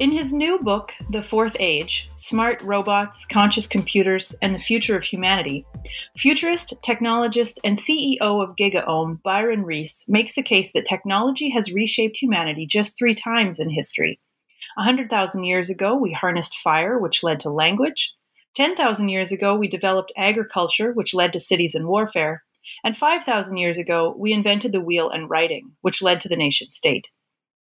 In his new book, The Fourth Age Smart Robots, Conscious Computers, and the Future of Humanity, futurist, technologist, and CEO of GigaOM, Byron Reese, makes the case that technology has reshaped humanity just three times in history. 100,000 years ago, we harnessed fire, which led to language. 10,000 years ago, we developed agriculture, which led to cities and warfare. And 5,000 years ago, we invented the wheel and writing, which led to the nation state.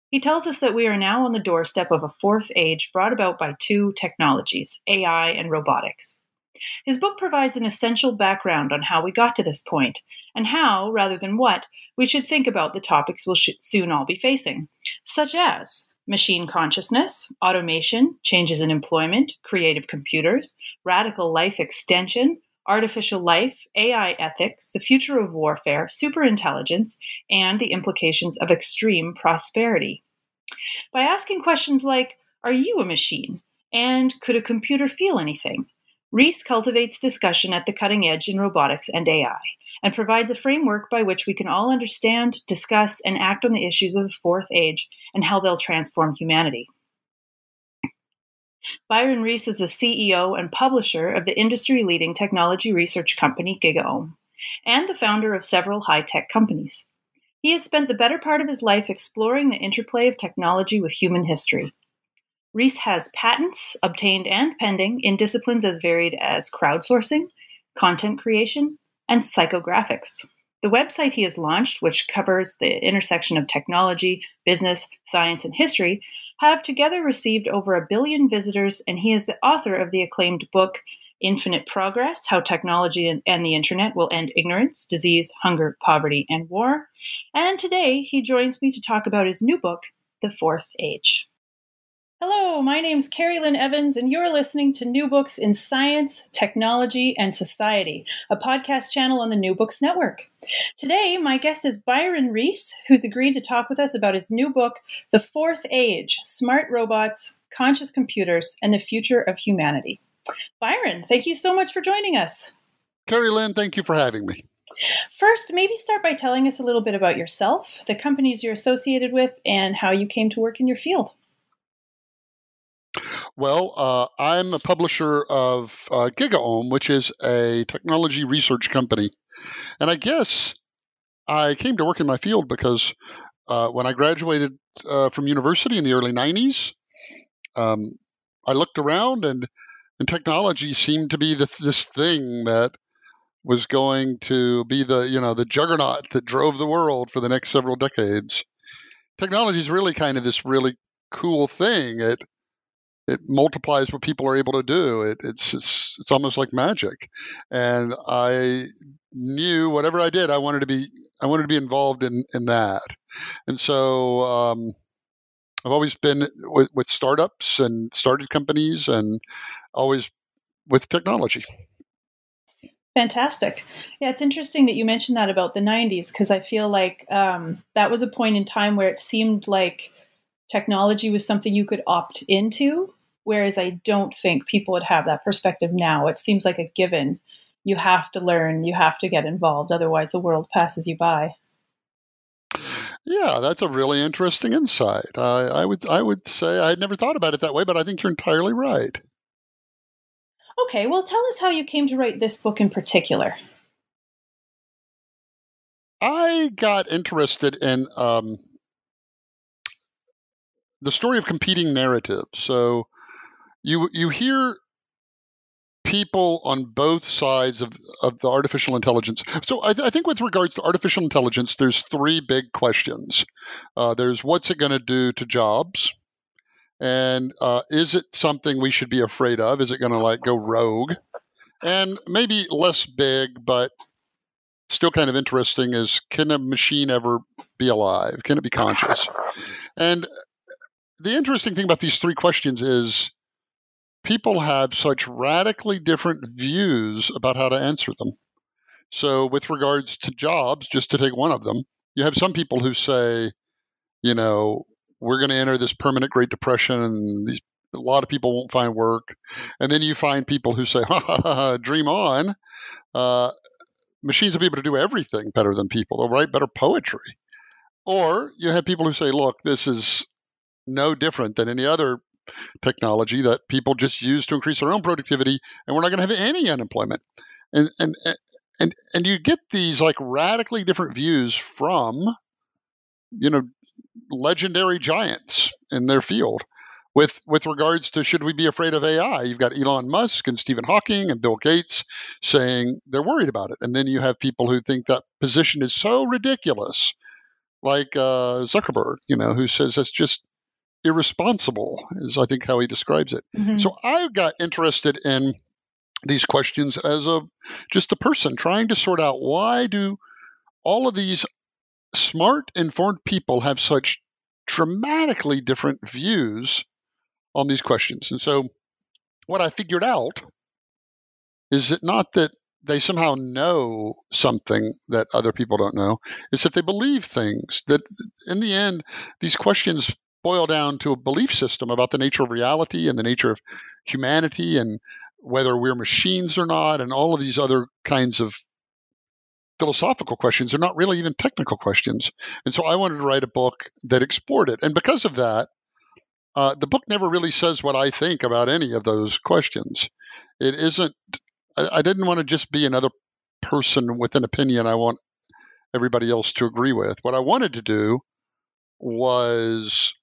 He tells us that we are now on the doorstep of a fourth age brought about by two technologies, AI and robotics. His book provides an essential background on how we got to this point, and how, rather than what, we should think about the topics we'll sh- soon all be facing, such as machine consciousness, automation, changes in employment, creative computers, radical life extension, artificial life, AI ethics, the future of warfare, superintelligence, and the implications of extreme prosperity. By asking questions like Are you a machine? and Could a computer feel anything? Reese cultivates discussion at the cutting edge in robotics and AI and provides a framework by which we can all understand, discuss, and act on the issues of the fourth age and how they'll transform humanity. Byron Reese is the CEO and publisher of the industry leading technology research company GigaOM and the founder of several high tech companies. He has spent the better part of his life exploring the interplay of technology with human history. Reese has patents obtained and pending in disciplines as varied as crowdsourcing, content creation, and psychographics. The website he has launched, which covers the intersection of technology, business, science, and history, have together received over a billion visitors, and he is the author of the acclaimed book Infinite Progress How Technology and the Internet Will End Ignorance, Disease, Hunger, Poverty, and War. And today he joins me to talk about his new book, The Fourth Age. Hello, my name's Carrie Lynn Evans, and you're listening to New Books in Science, Technology, and Society, a podcast channel on the New Books Network. Today, my guest is Byron Reese, who's agreed to talk with us about his new book, The Fourth Age Smart Robots, Conscious Computers, and the Future of Humanity. Byron, thank you so much for joining us. Carrie Lynn, thank you for having me. First, maybe start by telling us a little bit about yourself, the companies you're associated with, and how you came to work in your field. Well, uh, I'm a publisher of uh, GigaOM, which is a technology research company. And I guess I came to work in my field because uh, when I graduated uh, from university in the early 90s, um, I looked around and, and technology seemed to be the, this thing that was going to be the you know the juggernaut that drove the world for the next several decades. Technology is really kind of this really cool thing. It it multiplies what people are able to do. It, it's, it's it's almost like magic, and I knew whatever I did, I wanted to be I wanted to be involved in in that, and so um, I've always been with, with startups and started companies, and always with technology. Fantastic. Yeah, it's interesting that you mentioned that about the 90s because I feel like um, that was a point in time where it seemed like technology was something you could opt into Whereas I don't think people would have that perspective now. It seems like a given. You have to learn, you have to get involved, otherwise, the world passes you by. Yeah, that's a really interesting insight. Uh, I would I would say I had never thought about it that way, but I think you're entirely right. Okay, well, tell us how you came to write this book in particular. I got interested in um, the story of competing narratives. So, you you hear people on both sides of, of the artificial intelligence. So I, th- I think with regards to artificial intelligence, there's three big questions. Uh, there's what's it going to do to jobs, and uh, is it something we should be afraid of? Is it going to like go rogue? And maybe less big, but still kind of interesting is can a machine ever be alive? Can it be conscious? And the interesting thing about these three questions is people have such radically different views about how to answer them. So, with regards to jobs, just to take one of them, you have some people who say, you know, we're going to enter this permanent Great Depression and these a lot of people won't find work. And then you find people who say, ha, ha, ha dream on. Uh, machines will be able to do everything better than people. They'll write better poetry. Or you have people who say, look, this is no different than any other technology that people just use to increase their own productivity, and we're not going to have any unemployment. And and and and you get these like radically different views from, you know, legendary giants in their field with with regards to should we be afraid of AI? You've got Elon Musk and Stephen Hawking and Bill Gates saying they're worried about it, and then you have people who think that position is so ridiculous, like uh, Zuckerberg, you know, who says that's just irresponsible, is I think how he describes it. Mm-hmm. So I got interested in these questions as a just a person trying to sort out why do all of these smart informed people have such dramatically different views on these questions. And so what I figured out is it not that they somehow know something that other people don't know, It's that they believe things. That in the end, these questions boil down to a belief system about the nature of reality and the nature of humanity and whether we're machines or not, and all of these other kinds of philosophical questions. They're not really even technical questions. And so I wanted to write a book that explored it. And because of that, uh, the book never really says what I think about any of those questions. It isn't, I, I didn't want to just be another person with an opinion I want everybody else to agree with. What I wanted to do was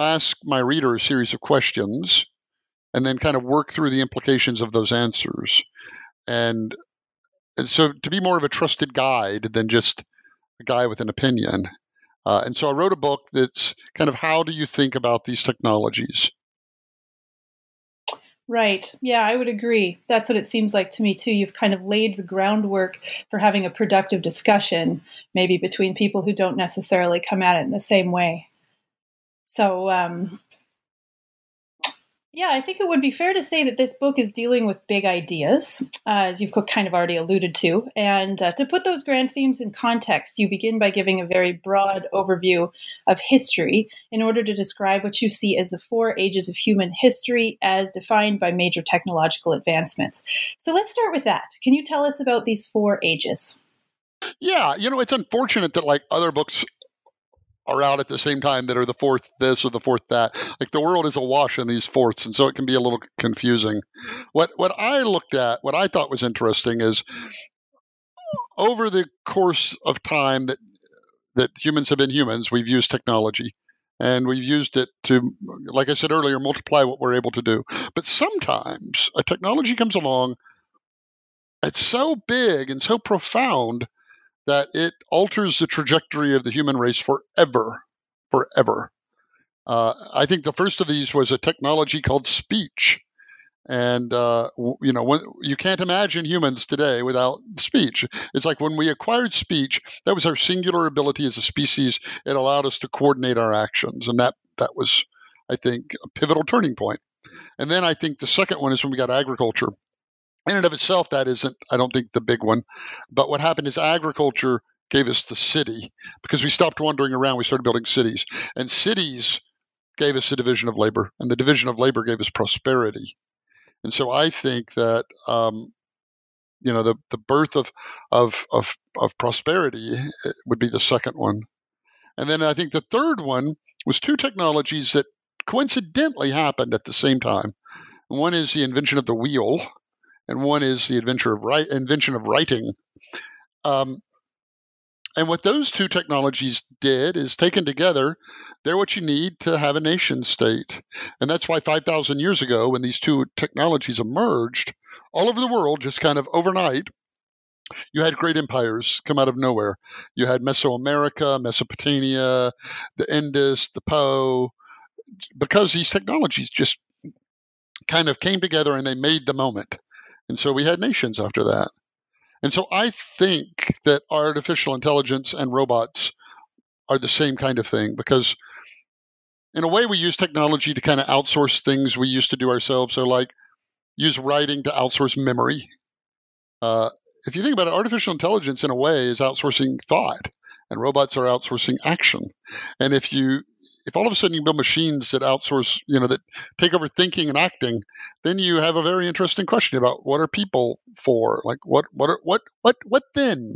ask my reader a series of questions and then kind of work through the implications of those answers. And, and so to be more of a trusted guide than just a guy with an opinion. Uh, and so I wrote a book that's kind of how do you think about these technologies? Right. Yeah, I would agree. That's what it seems like to me, too. You've kind of laid the groundwork for having a productive discussion, maybe between people who don't necessarily come at it in the same way. So, um, yeah, I think it would be fair to say that this book is dealing with big ideas, uh, as you've kind of already alluded to. And uh, to put those grand themes in context, you begin by giving a very broad overview of history in order to describe what you see as the four ages of human history as defined by major technological advancements. So let's start with that. Can you tell us about these four ages? Yeah, you know, it's unfortunate that like other books are out at the same time that are the fourth this or the fourth that. Like the world is awash in these fourths, and so it can be a little confusing. What what I looked at, what I thought was interesting is over the course of time that that humans have been humans, we've used technology. And we've used it to, like I said earlier, multiply what we're able to do. But sometimes a technology comes along it's so big and so profound that it alters the trajectory of the human race forever, forever. Uh, I think the first of these was a technology called speech. And uh, you know, when, you can't imagine humans today without speech. It's like when we acquired speech, that was our singular ability as a species. It allowed us to coordinate our actions, and that that was, I think, a pivotal turning point. And then I think the second one is when we got agriculture, in and of itself, that isn't, I don't think, the big one. But what happened is agriculture gave us the city because we stopped wandering around. We started building cities. And cities gave us the division of labor, and the division of labor gave us prosperity. And so I think that, um, you know, the, the birth of, of, of, of prosperity eh, would be the second one. And then I think the third one was two technologies that coincidentally happened at the same time. One is the invention of the wheel, and one is the adventure of invention of writing. Um, and what those two technologies did is taken together, they're what you need to have a nation state. And that's why 5,000 years ago, when these two technologies emerged all over the world, just kind of overnight, you had great empires come out of nowhere. You had Mesoamerica, Mesopotamia, the Indus, the Po, because these technologies just kind of came together and they made the moment. And so we had nations after that. And so I think that artificial intelligence and robots are the same kind of thing because in a way we use technology to kind of outsource things we used to do ourselves. So like use writing to outsource memory. Uh, if you think about it, artificial intelligence in a way is outsourcing thought and robots are outsourcing action. And if you if all of a sudden you build machines that outsource, you know, that take over thinking and acting, then you have a very interesting question about what are people for? Like what what are, what what what then?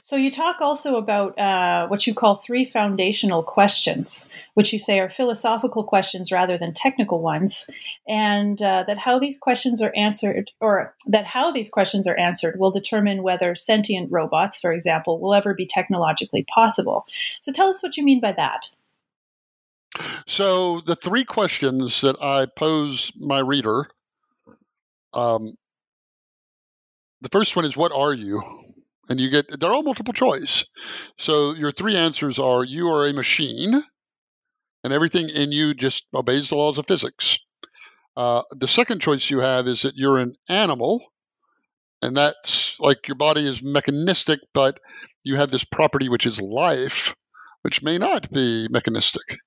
So you talk also about uh, what you call three foundational questions, which you say are philosophical questions rather than technical ones, and uh, that how these questions are answered, or that how these questions are answered, will determine whether sentient robots, for example, will ever be technologically possible. So tell us what you mean by that. So the three questions that I pose my reader. Um, the first one is, "What are you?" And you get they're all multiple choice. So your three answers are you are a machine, and everything in you just obeys the laws of physics. Uh, the second choice you have is that you're an animal, and that's like your body is mechanistic, but you have this property which is life, which may not be mechanistic.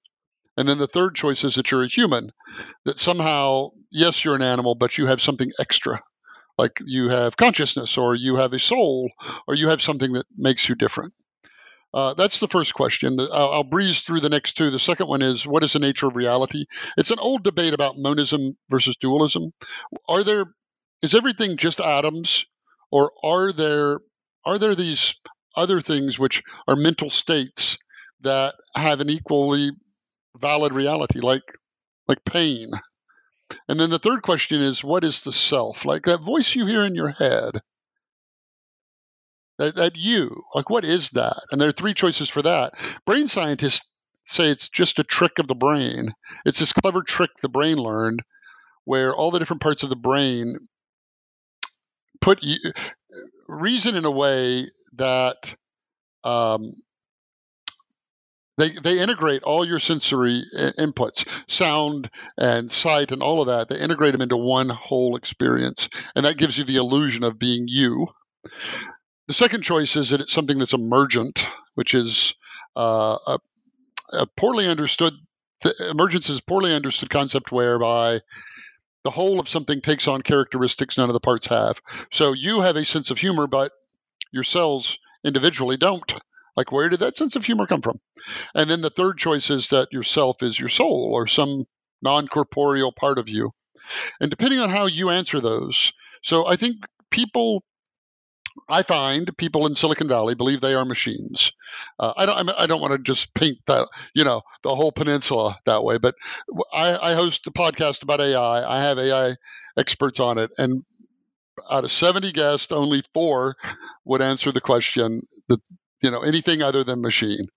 And then the third choice is that you're a human, that somehow, yes, you're an animal, but you have something extra like you have consciousness or you have a soul or you have something that makes you different. Uh, that's the first question. I'll, I'll, breeze through the next two. The second one is what is the nature of reality? It's an old debate about monism versus dualism. Are there is everything just atoms, or are there are there these other things which are mental states that have an equally valid reality, like like pain and then the third question is, what is the self? Like that voice you hear in your head, that, that you, like what is that? And there are three choices for that. Brain scientists say it's just a trick of the brain. It's this clever trick the brain learned where all the different parts of the brain put reason in a way that um, they, they integrate all your sensory inputs, sound and sight and all of that. They integrate them into one whole experience. And that gives you the illusion of being you. The second choice is that it's something that's emergent, which is uh, a, a poorly understood, emergence is a poorly understood concept whereby the whole of something takes on characteristics none of the parts have. So you have a sense of humor, but your cells individually don't. Like, where did that sense of humor come from? And then the third choice is that yourself is your soul or some non corporeal part of you. And depending on how you answer those, so I think people I find people in Silicon Valley believe they are machines. Uh, I don't. I don't want to just paint that, you know, the whole peninsula that way. But I, I, host a podcast about AI. I have AI experts on it, and out of seventy guests, only four would answer the question that you know, anything other than machine.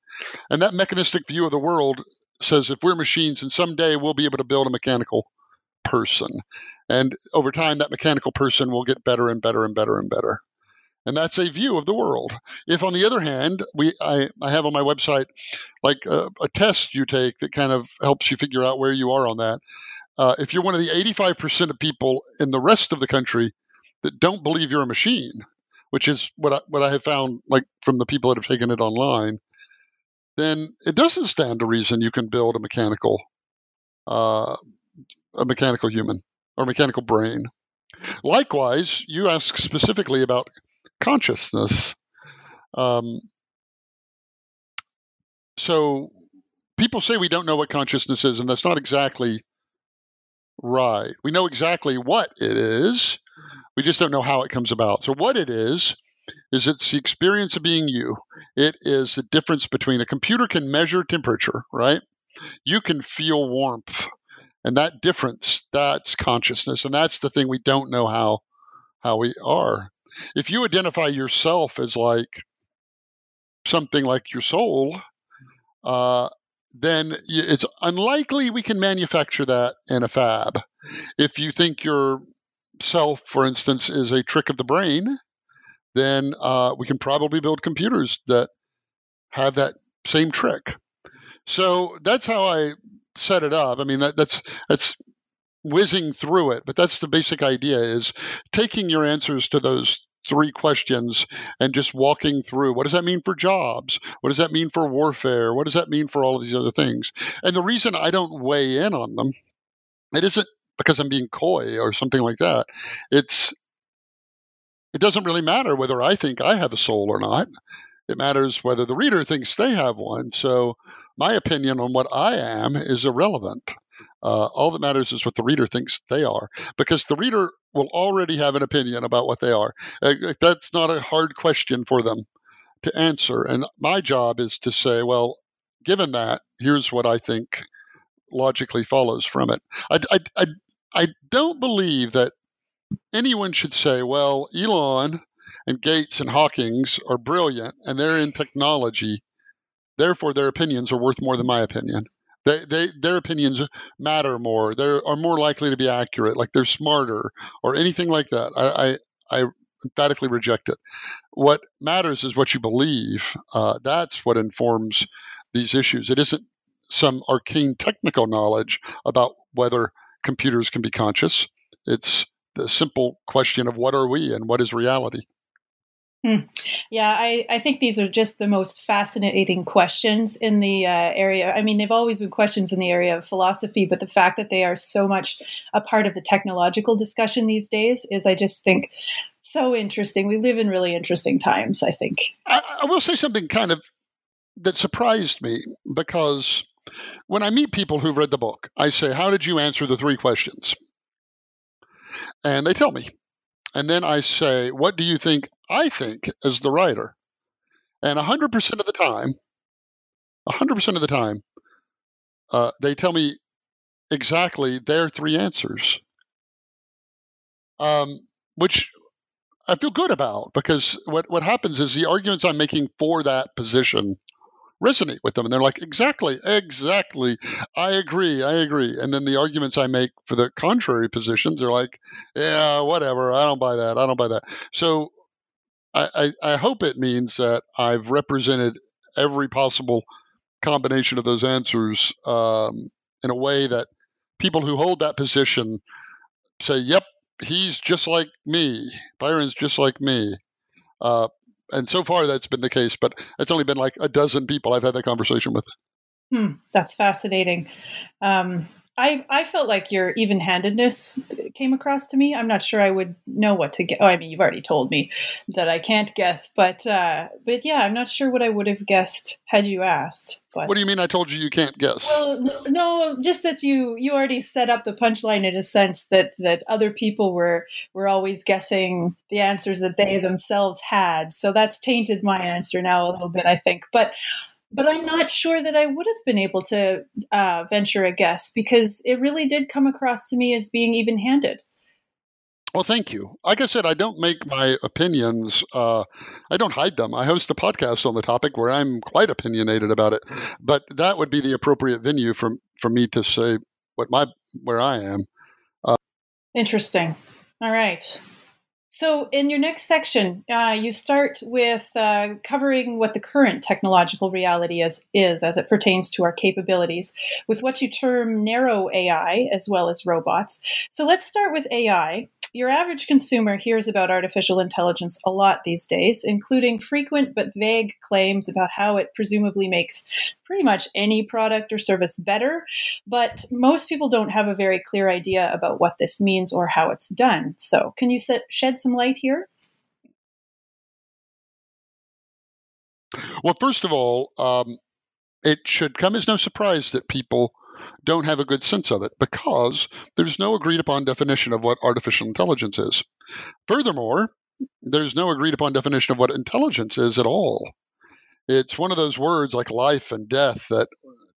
And that mechanistic view of the world says if we're machines and someday we'll be able to build a mechanical person. And over time, that mechanical person will get better and better and better and better. And that's a view of the world. If, on the other hand, we I, I have on my website like a, a test you take that kind of helps you figure out where you are on that. Uh, if you're one of the 85% of people in the rest of the country that don't believe you're a machine, which is what I, what I have found, like from the people that have taken it online, then it doesn't stand to reason you can build a mechanical, uh, a mechanical human or mechanical brain. Likewise, you ask specifically about consciousness. Um, so people say we don't know what consciousness is, and that's not exactly right. We know exactly what it is, we just don't know how it comes about. So, what it is, is it's the experience of being you. It is the difference between a computer can measure temperature, right? You can feel warmth. And that difference, that's consciousness. And that's the thing we don't know how how we are. If you identify yourself as like something like your soul, uh, then it's unlikely we can manufacture that in a fab. If you think you're self, for instance, is a trick of the brain, then uh, we can probably build computers that have that same trick. So that's how I set it up. I mean, that, that's that's whizzing through it, but that's the basic idea is taking your answers to those three questions and just walking through what does that mean for jobs? What does that mean for warfare? What does that mean for all of these other things? And the reason I don't weigh in on them, it isn't because I'm being coy or something like that. It's it doesn't really matter whether I think I have a soul or not. It matters whether the reader thinks they have one. So my opinion on what I am is irrelevant. Uh, all that matters is what the reader thinks they are, because the reader will already have an opinion about what they are. Uh, that's not a hard question for them to answer. And my job is to say, well, given that, here's what I think logically follows from it. I, I, I, I don't believe that anyone should say, well, Elon and Gates and Hawkins are brilliant and they're in technology, therefore their opinions are worth more than my opinion. They, they, their opinions matter more. They are more likely to be accurate, like they're smarter or anything like that. I, I, I emphatically reject it. What matters is what you believe. Uh, that's what informs these issues. It isn't some arcane technical knowledge about whether computers can be conscious. It's the simple question of what are we and what is reality. Hmm. Yeah, I, I think these are just the most fascinating questions in the uh, area. I mean, they've always been questions in the area of philosophy, but the fact that they are so much a part of the technological discussion these days is, I just think, so interesting. We live in really interesting times, I think. I, I will say something kind of that surprised me because when I meet people who've read the book, I say, How did you answer the three questions? And they tell me. And then I say, What do you think I think as the writer? And 100% of the time, 100% of the time, uh, they tell me exactly their three answers, um, which I feel good about because what, what happens is the arguments I'm making for that position resonate with them. And they're like, exactly, exactly. I agree, I agree. And then the arguments I make for the contrary positions are like, yeah, whatever. I don't buy that. I don't buy that. So I, I, I hope it means that I've represented every possible combination of those answers um, in a way that people who hold that position say, yep, he's just like me. Byron's just like me. Uh, and so far that's been the case, but it's only been like a dozen people I've had that conversation with. Hmm, that's fascinating. Um, I I felt like your even handedness came across to me. I'm not sure I would know what to get. Oh, I mean, you've already told me that I can't guess, but uh, but yeah, I'm not sure what I would have guessed had you asked. But what do you mean? I told you you can't guess. Well, no, just that you you already set up the punchline in a sense that that other people were were always guessing the answers that they themselves had. So that's tainted my answer now a little bit, I think. But but I'm not sure that I would have been able to uh, venture a guess because it really did come across to me as being even handed. Well, thank you. Like I said, I don't make my opinions, uh, I don't hide them. I host a podcast on the topic where I'm quite opinionated about it, but that would be the appropriate venue for, for me to say what my where I am. Uh, Interesting. All right. So, in your next section, uh, you start with uh, covering what the current technological reality is, is as it pertains to our capabilities, with what you term narrow AI as well as robots. So, let's start with AI. Your average consumer hears about artificial intelligence a lot these days, including frequent but vague claims about how it presumably makes pretty much any product or service better. But most people don't have a very clear idea about what this means or how it's done. So, can you set, shed some light here? Well, first of all, um, it should come as no surprise that people don't have a good sense of it because there's no agreed upon definition of what artificial intelligence is. Furthermore, there's no agreed upon definition of what intelligence is at all. It's one of those words like life and death that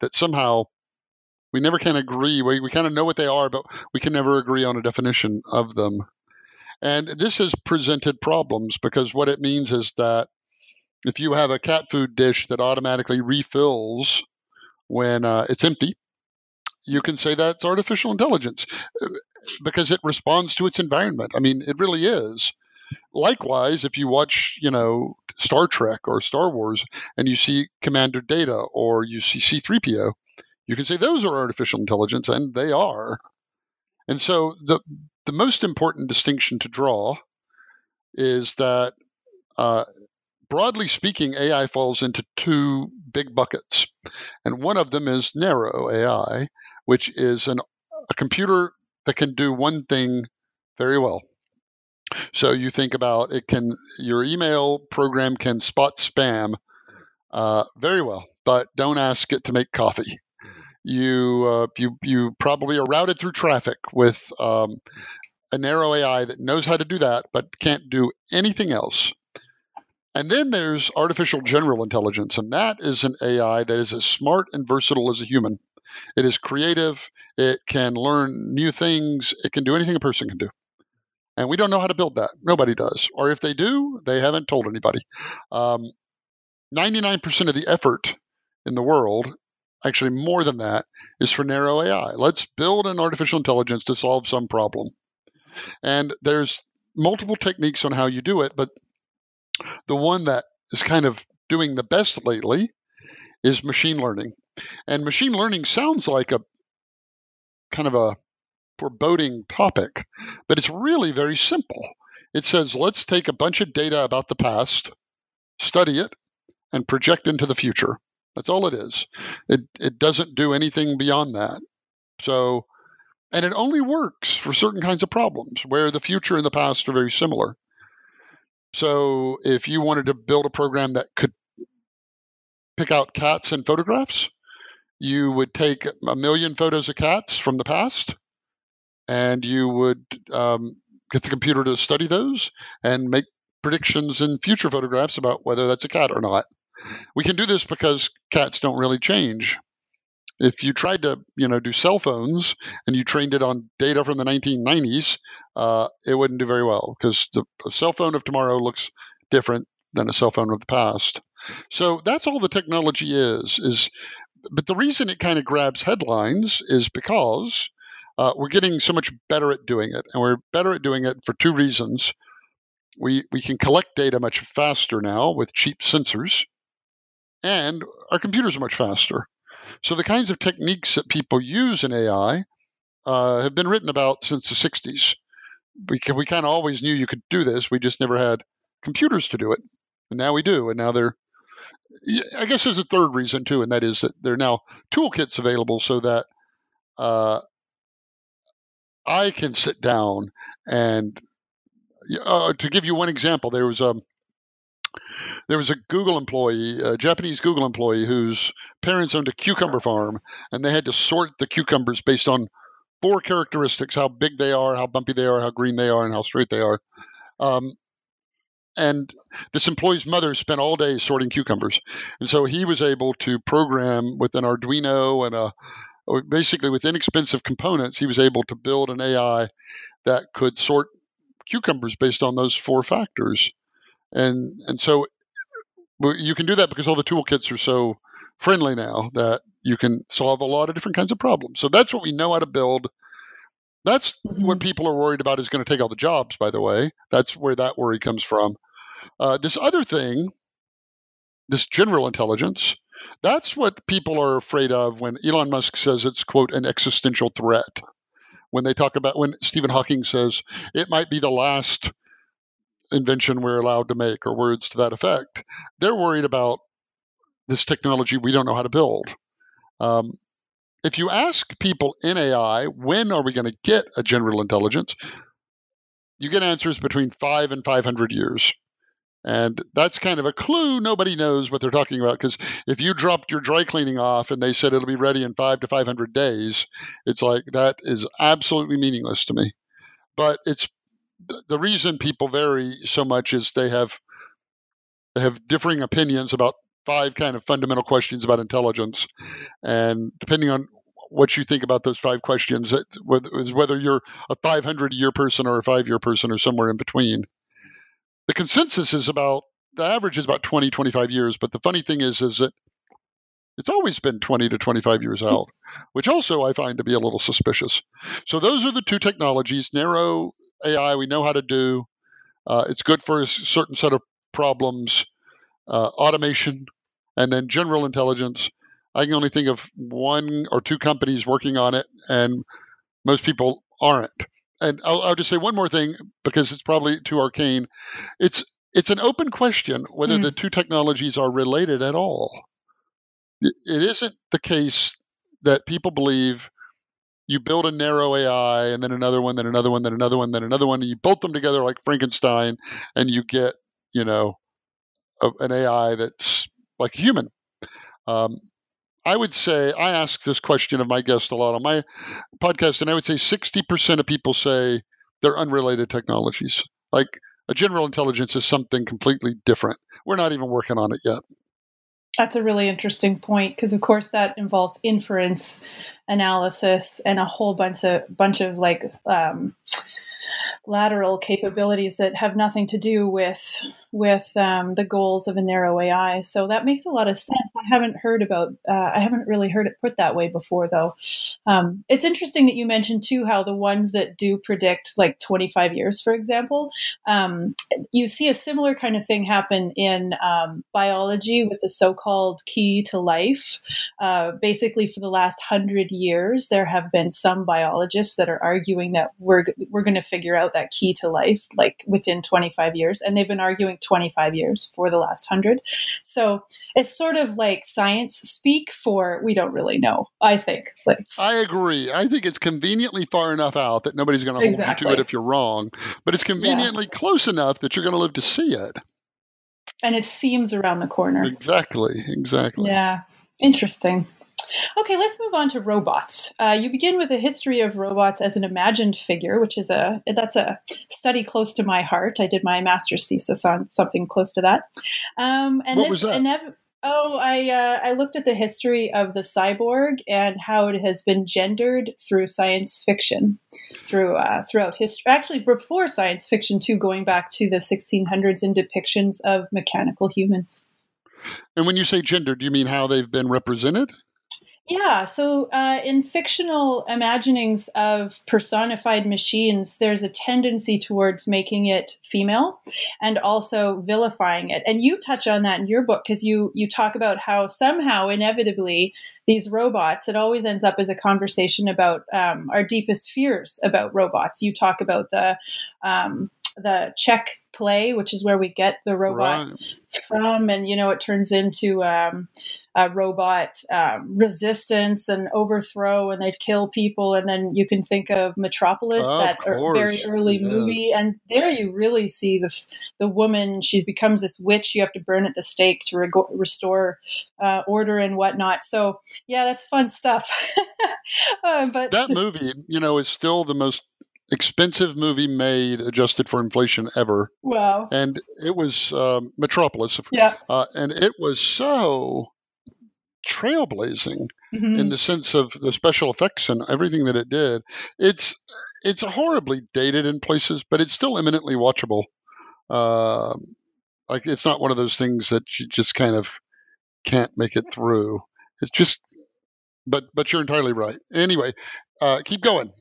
that somehow we never can agree. We, we kind of know what they are, but we can never agree on a definition of them. And this has presented problems because what it means is that if you have a cat food dish that automatically refills when uh, it's empty, you can say that's artificial intelligence because it responds to its environment. I mean, it really is. Likewise, if you watch, you know, Star Trek or Star Wars and you see Commander Data or you see C3PO, you can say those are artificial intelligence, and they are. And so the the most important distinction to draw is that uh, broadly speaking, AI falls into two big buckets. And one of them is narrow AI, which is an, a computer that can do one thing very well. So you think about it can your email program can spot spam uh, very well, but don't ask it to make coffee. You uh, you you probably are routed through traffic with um, a narrow AI that knows how to do that, but can't do anything else. And then there's artificial general intelligence, and that is an AI that is as smart and versatile as a human. It is creative. It can learn new things. It can do anything a person can do. And we don't know how to build that. Nobody does. Or if they do, they haven't told anybody. Um, 99% of the effort in the world, actually more than that, is for narrow AI. Let's build an artificial intelligence to solve some problem. And there's multiple techniques on how you do it, but the one that is kind of doing the best lately is machine learning. And machine learning sounds like a kind of a foreboding topic, but it's really very simple. It says, let's take a bunch of data about the past, study it, and project into the future. That's all it is. It, it doesn't do anything beyond that. So, and it only works for certain kinds of problems where the future and the past are very similar. So, if you wanted to build a program that could pick out cats in photographs, you would take a million photos of cats from the past and you would um, get the computer to study those and make predictions in future photographs about whether that's a cat or not. We can do this because cats don't really change. If you tried to, you know, do cell phones and you trained it on data from the 1990s, uh, it wouldn't do very well because the, cell phone of tomorrow looks different than a cell phone of the past. So that's all the technology is. Is but the reason it kind of grabs headlines is because uh, we're getting so much better at doing it, and we're better at doing it for two reasons. We we can collect data much faster now with cheap sensors, and our computers are much faster. So the kinds of techniques that people use in AI uh, have been written about since the 60s. We, we kind of always knew you could do this. We just never had computers to do it. And now we do. And now they're, I guess there's a third reason too, and that is that there are now toolkits available so that uh, I can sit down and uh, to give you one example, there was a there was a Google employee, a Japanese Google employee, whose parents owned a cucumber farm, and they had to sort the cucumbers based on four characteristics: how big they are, how bumpy they are, how green they are, and how straight they are. Um, and this employee's mother spent all day sorting cucumbers, and so he was able to program with an Arduino and a basically with inexpensive components, he was able to build an AI that could sort cucumbers based on those four factors. And and so you can do that because all the toolkits are so friendly now that you can solve a lot of different kinds of problems. So that's what we know how to build. That's mm-hmm. what people are worried about is going to take all the jobs, by the way. That's where that worry comes from. Uh, this other thing, this general intelligence, that's what people are afraid of when Elon Musk says it's, quote, an existential threat. When they talk about, when Stephen Hawking says it might be the last invention we're allowed to make, or words to that effect, they're worried about this technology we don't know how to build. Um, if you ask people in AI, when are we going to get a general intelligence? You get answers between five and 500 years. And that's kind of a clue. Nobody knows what they're talking about because if you dropped your dry cleaning off and they said it'll be ready in five to 500 days, it's like that is absolutely meaningless to me. But it's the reason people vary so much is they have they have differing opinions about five kind of fundamental questions about intelligence, and depending on what you think about those five questions is whether you're a 500 year person or a five year person or somewhere in between the consensus is about the average is about 20 25 years but the funny thing is is that it's always been 20 to 25 years hmm. out which also i find to be a little suspicious so those are the two technologies narrow ai we know how to do uh, it's good for a certain set of problems uh, automation and then general intelligence i can only think of one or two companies working on it and most people aren't. And I'll, I'll just say one more thing because it's probably too arcane. It's it's an open question whether Mm. the two technologies are related at all. It it isn't the case that people believe you build a narrow AI and then another one, then another one, then another one, then another one, and you bolt them together like Frankenstein, and you get you know a, an AI that's like a human. Um, I would say I ask this question of my guests a lot on my podcast, and I would say 60% of people say they're unrelated technologies. Like a general intelligence is something completely different. We're not even working on it yet. That's a really interesting point because, of course, that involves inference analysis and a whole bunch of bunch of like um, lateral capabilities that have nothing to do with with um, the goals of a narrow AI. So that makes a lot of sense. I haven't heard about. Uh, I haven't really heard it put that way before, though. Um, it's interesting that you mentioned too how the ones that do predict like 25 years, for example, um, you see a similar kind of thing happen in um, biology with the so-called key to life. Uh, basically, for the last hundred years, there have been some biologists that are arguing that we're we're going to figure out that key to life like within 25 years, and they've been arguing 25 years for the last hundred. So it's sort of like science speak for we don't really know. I think like I agree. I think it's conveniently far enough out that nobody's going to hold you to it if you're wrong, but it's conveniently close enough that you're going to live to see it. and it seems around the corner. Exactly. Exactly. Yeah, interesting. Okay, let's move on to robots. Uh, you begin with a history of robots as an imagined figure, which is a that's a study close to my heart. I did my master's thesis on something close to that. Um, and What this was that? inev- oh, I uh, I looked at the history of the cyborg and how it has been gendered through science fiction, through uh, throughout history. Actually, before science fiction too, going back to the 1600s in depictions of mechanical humans. And when you say gender, do you mean how they've been represented? Yeah, so uh, in fictional imaginings of personified machines, there's a tendency towards making it female and also vilifying it. And you touch on that in your book because you you talk about how somehow inevitably these robots it always ends up as a conversation about um, our deepest fears about robots. You talk about the um, the Czech play, which is where we get the robot Right. from and you know it turns into um, a robot um, resistance and overthrow and they'd kill people and then you can think of metropolis Of that er- very early yes. movie and there you really see the the woman she becomes this witch you have to burn at the stake to rego- restore uh, order and whatnot so yeah that's fun stuff uh, but That movie, you know, is still the most expensive movie made adjusted for inflation ever. wow And it was um, Metropolis. yeah Uh, and it was so trailblazing Mhm. in the sense of the special effects and everything that it did. It's it's horribly dated in places, but it's still eminently watchable. Um, like it's not one of those things that you just kind of can't make it through. It's just, but but you're entirely right. Anyway, uh, keep going.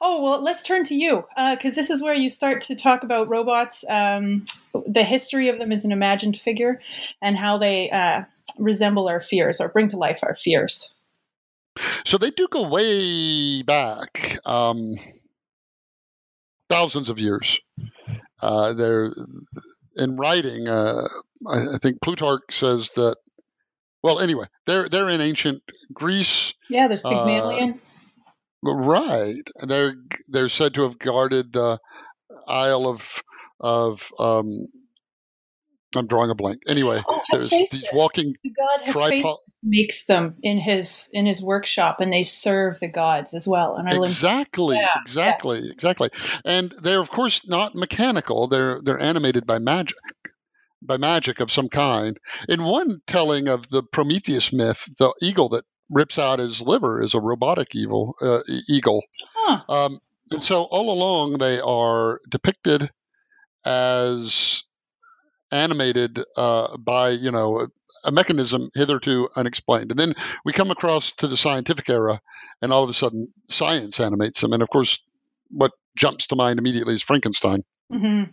Oh, well, let's turn to you because this is where you start to talk about robots, um, the history of them as an imagined figure, and how they uh, resemble our fears or bring to life our fears. So they do go way back, um, thousands of years. Uh, they're in writing. Uh, I, I think Plutarch says that. Well, anyway, they're they're in ancient Greece, Yeah, there's Uh, Pygmalion. right? They're they're said to have guarded the Isle of of. Um, I'm drawing a blank. Anyway, oh, there's these walking the god tripod. makes them in his in his workshop, and they serve the gods as well. And I Exactly, Yeah, exactly, exactly. And they're of course not mechanical. They're they're animated by magic, by magic of some kind. In one telling of the Prometheus myth, the eagle that rips out his liver is a robotic evil uh, eagle. huh? Um, and so all along they are depicted as animated uh, by you know a, mechanism hitherto unexplained. And then we come across to the scientific era, and all of a sudden science animates them. And of course, what jumps to mind immediately is Frankenstein, hmm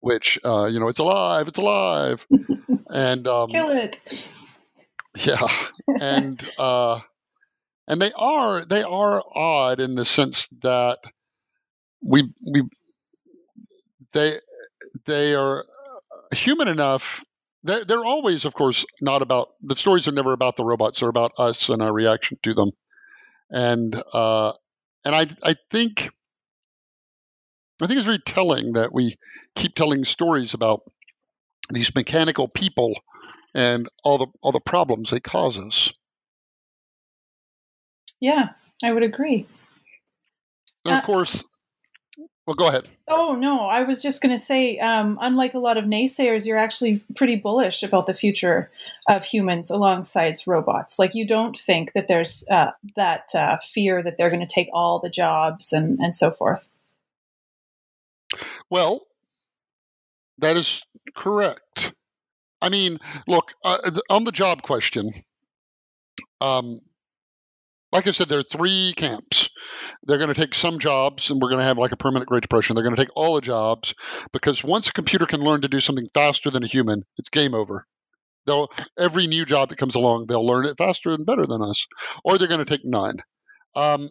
which uh, you know it's alive, it's alive, and um, Kill it. yeah, and uh, and they are they are odd in the sense that we we they they are human enough. They're, they're always, of course, not about the stories are never about the robots. They're about us and our reaction to them. And uh, and I I think I think it's very telling that we keep telling stories about these mechanical people and all the all the problems they cause us. Yeah, I would agree. And of uh, course, well, go ahead. Oh no, I was just going to say, um, unlike a lot of naysayers, you're actually pretty bullish about the future of humans alongside robots. Like you don't think that there's uh, that uh, fear that they're going to take all the jobs and and so forth. Well, that is correct. I mean, look uh, on the job question. Um, like I said, there are three camps. They're going to take some jobs, and we're going to have like a permanent Great Depression. They're going to take all the jobs because once a computer can learn to do something faster than a human, it's game over. They'll every new job that comes along, they'll learn it faster and better than us, or they're going to take none. Um,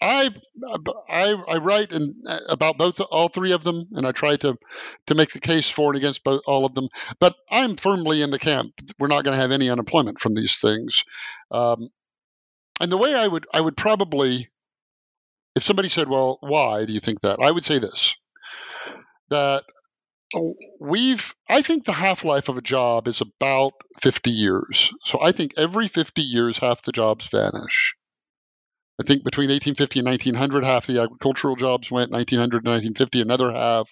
I, I I write in, about both all three of them, and I try to to make the case for and against both all of them. But I'm firmly in the camp. We're not going to have any unemployment from these things. Um, and the way I would I would probably if somebody said, "Well, why do you think that?" I would say this: that oh. we've I think the half-life of a job is about 50 years. So I think every 50 years half the jobs vanish. I think between 1850 and 1900 half the agricultural jobs went, 1900 to 1950 another half,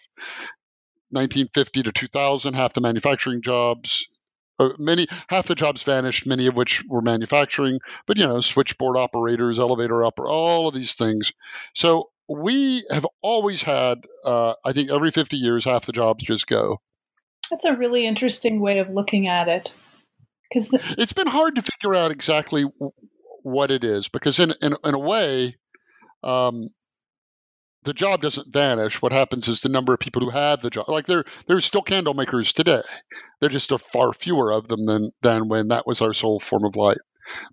1950 to 2000 half the manufacturing jobs, uh, many half the jobs vanished, many of which were manufacturing, but you know, switchboard operators, elevator operator, all of these things. So we have always had, uh, I think, every 50 years, half the jobs just go. That's a really interesting way of looking at it, because the- it's been hard to figure out exactly what it is, because in in, in a way, um, the job doesn't vanish. What happens is the number of people who have the job, like there, there's still candle makers today. There just are far fewer of them than than when that was our sole form of life.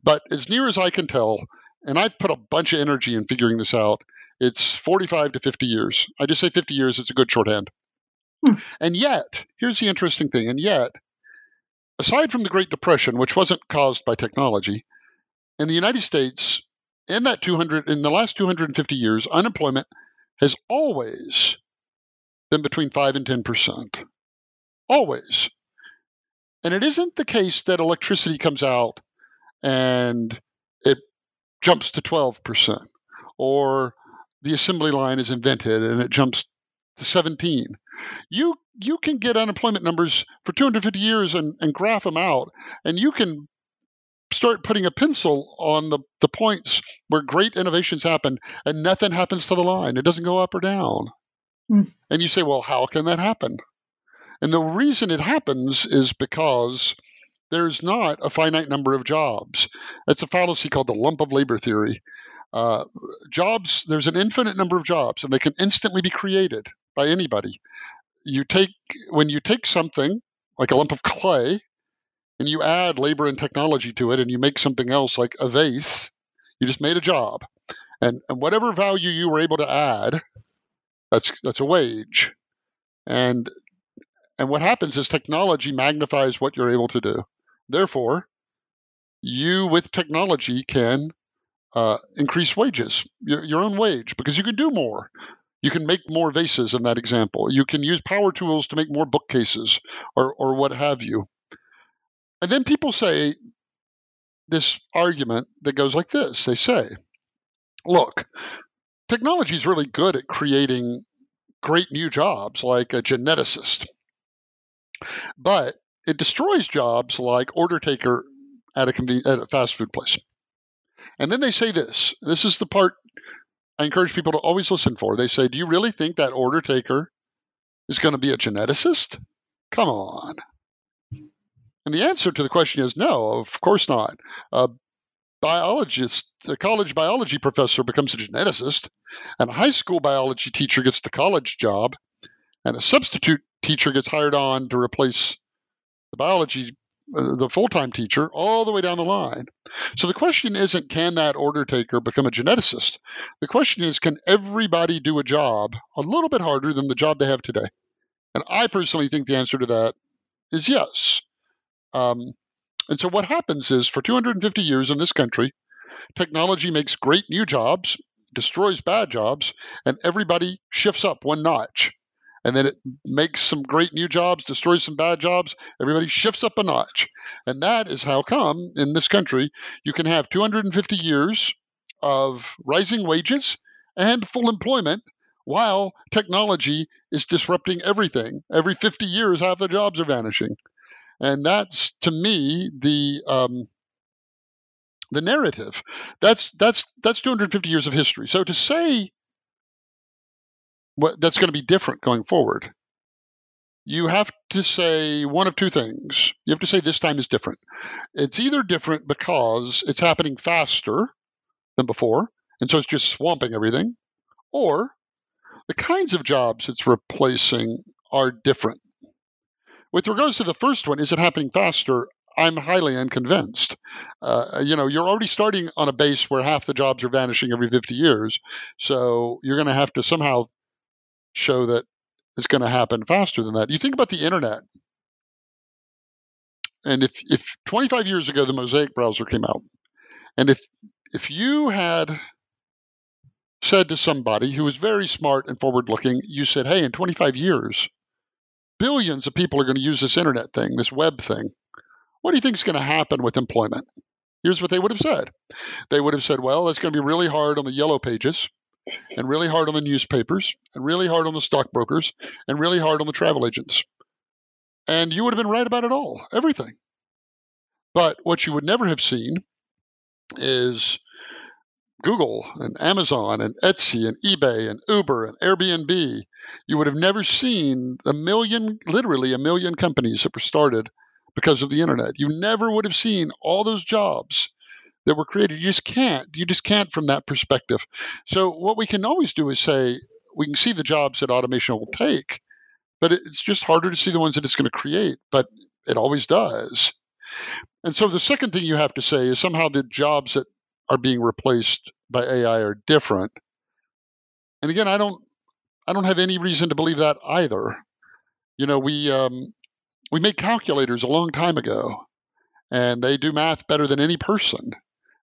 But as near as I can tell, and I've put a bunch of energy in figuring this out, it's 45 to 50 years. I just say 50 years. It's a good shorthand. Hmm. And yet, here's the interesting thing. And yet, aside from the Great Depression, which wasn't caused by technology, in the United States, in that 200, in the last 250 years, unemployment has always been between 5 and 10%. Always. And it isn't the case that electricity comes out and it jumps to 12%, or the assembly line is invented and it jumps to 17. You you can get unemployment numbers for 250 years and, and graph them out, and you can start putting a pencil on the, the points where great innovations happen and nothing happens to the line. It doesn't go up or down. Mm. And you say, well, how can that happen? And the reason it happens is because there's not a finite number of jobs. It's a fallacy called the lump of labor theory. Uh, jobs, there's an infinite number of jobs, and they can instantly be created by anybody. You take when you take something like a lump of clay and you add labor and technology to it and you make something else like a vase, you just made a job. And, and whatever value you were able to add, that's that's a wage. And and what happens is technology magnifies what you're able to do. Therefore, you with technology can uh, increase wages, your, your own wage, because you can do more. You can make more vases in that example. You can use power tools to make more bookcases or, or what have you. And then people say this argument that goes like this they say, look, technology is really good at creating great new jobs like a geneticist, but it destroys jobs like order taker at a, conven- at a fast food place. And then they say this this is the part I encourage people to always listen for. They say, Do you really think that order taker is going to be a geneticist? Come on. And the answer to the question is no, of course not. A biologist, a college biology professor becomes a geneticist, and a high school biology teacher gets the college job, and a substitute teacher gets hired on to replace the biology, uh, the full time teacher, all the way down the line. So the question isn't can that order taker become a geneticist? The question is can everybody do a job a little bit harder than the job they have today? And I personally think the answer to that is yes. Um, and so what happens is for 250 years in this country, technology makes great new jobs, destroys bad jobs, and everybody shifts up one notch. And then it makes some great new jobs, destroys some bad jobs, everybody shifts up a notch. And that is how come in this country you can have 250 years of rising wages and full employment while technology is disrupting everything. Every 50 years, half the jobs are vanishing. And that's to me the um, the narrative. That's that's that's 250 years of history. So to say what that's going to be different going forward, you have to say one of two things. You have to say this time is different. It's either different because it's happening faster than before, and so it's just swamping everything, or the kinds of jobs it's replacing are different. With regards to the first one, is it happening faster? I'm highly unconvinced. Uh, you know, you're already starting on a base where half the jobs are vanishing every 50 years. So you're going to have to somehow show that it's going to happen faster than that. You think about the internet. And if, if 25 years ago the Mosaic browser came out, and if if you had said to somebody who was very smart and forward looking, you said, Hey, in 25 years, billions of people are going to use this internet thing, this web thing. What do you think is going to happen with employment? Here's what they would have said. They would have said, well, it's going to be really hard on the yellow pages and really hard on the newspapers and really hard on the stockbrokers and really hard on the travel agents. And you would have been right about it all, everything. But what you would never have seen is Google and Amazon and Etsy and eBay and Uber and Airbnb. You would have never seen a million, literally a million companies that were started because of the internet. You never would have seen all those jobs that were created. You just can't. You just can't from that perspective. So what we can always do is say we can see the jobs that automation will take, but it's just harder to see the ones that it's going to create. But it always does. And so the second thing you have to say is somehow the jobs that are being replaced by AI are different. And again, I don't I don't have any reason to believe that either. You know, we um, we made calculators a long time ago, and they do math better than any person,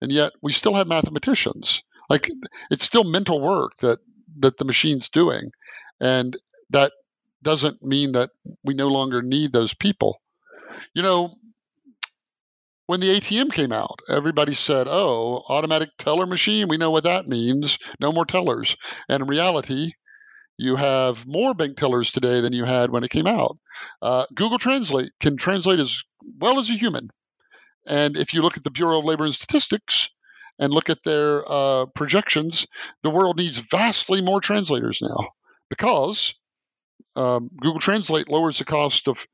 and yet we still have mathematicians. Like it's still mental work that that the machine's doing, and that doesn't mean that we no longer need those people. You know, when the ATM came out, everybody said, "Oh, automatic teller machine, we know what that means. No more tellers." And in reality, you have more bank tellers today than you had when it came out. Uh, Google Translate can translate as well as a human. And if you look at the Bureau of Labor and Statistics and look at their uh, projections, the world needs vastly more translators now because um, Google Translate lowers the cost of,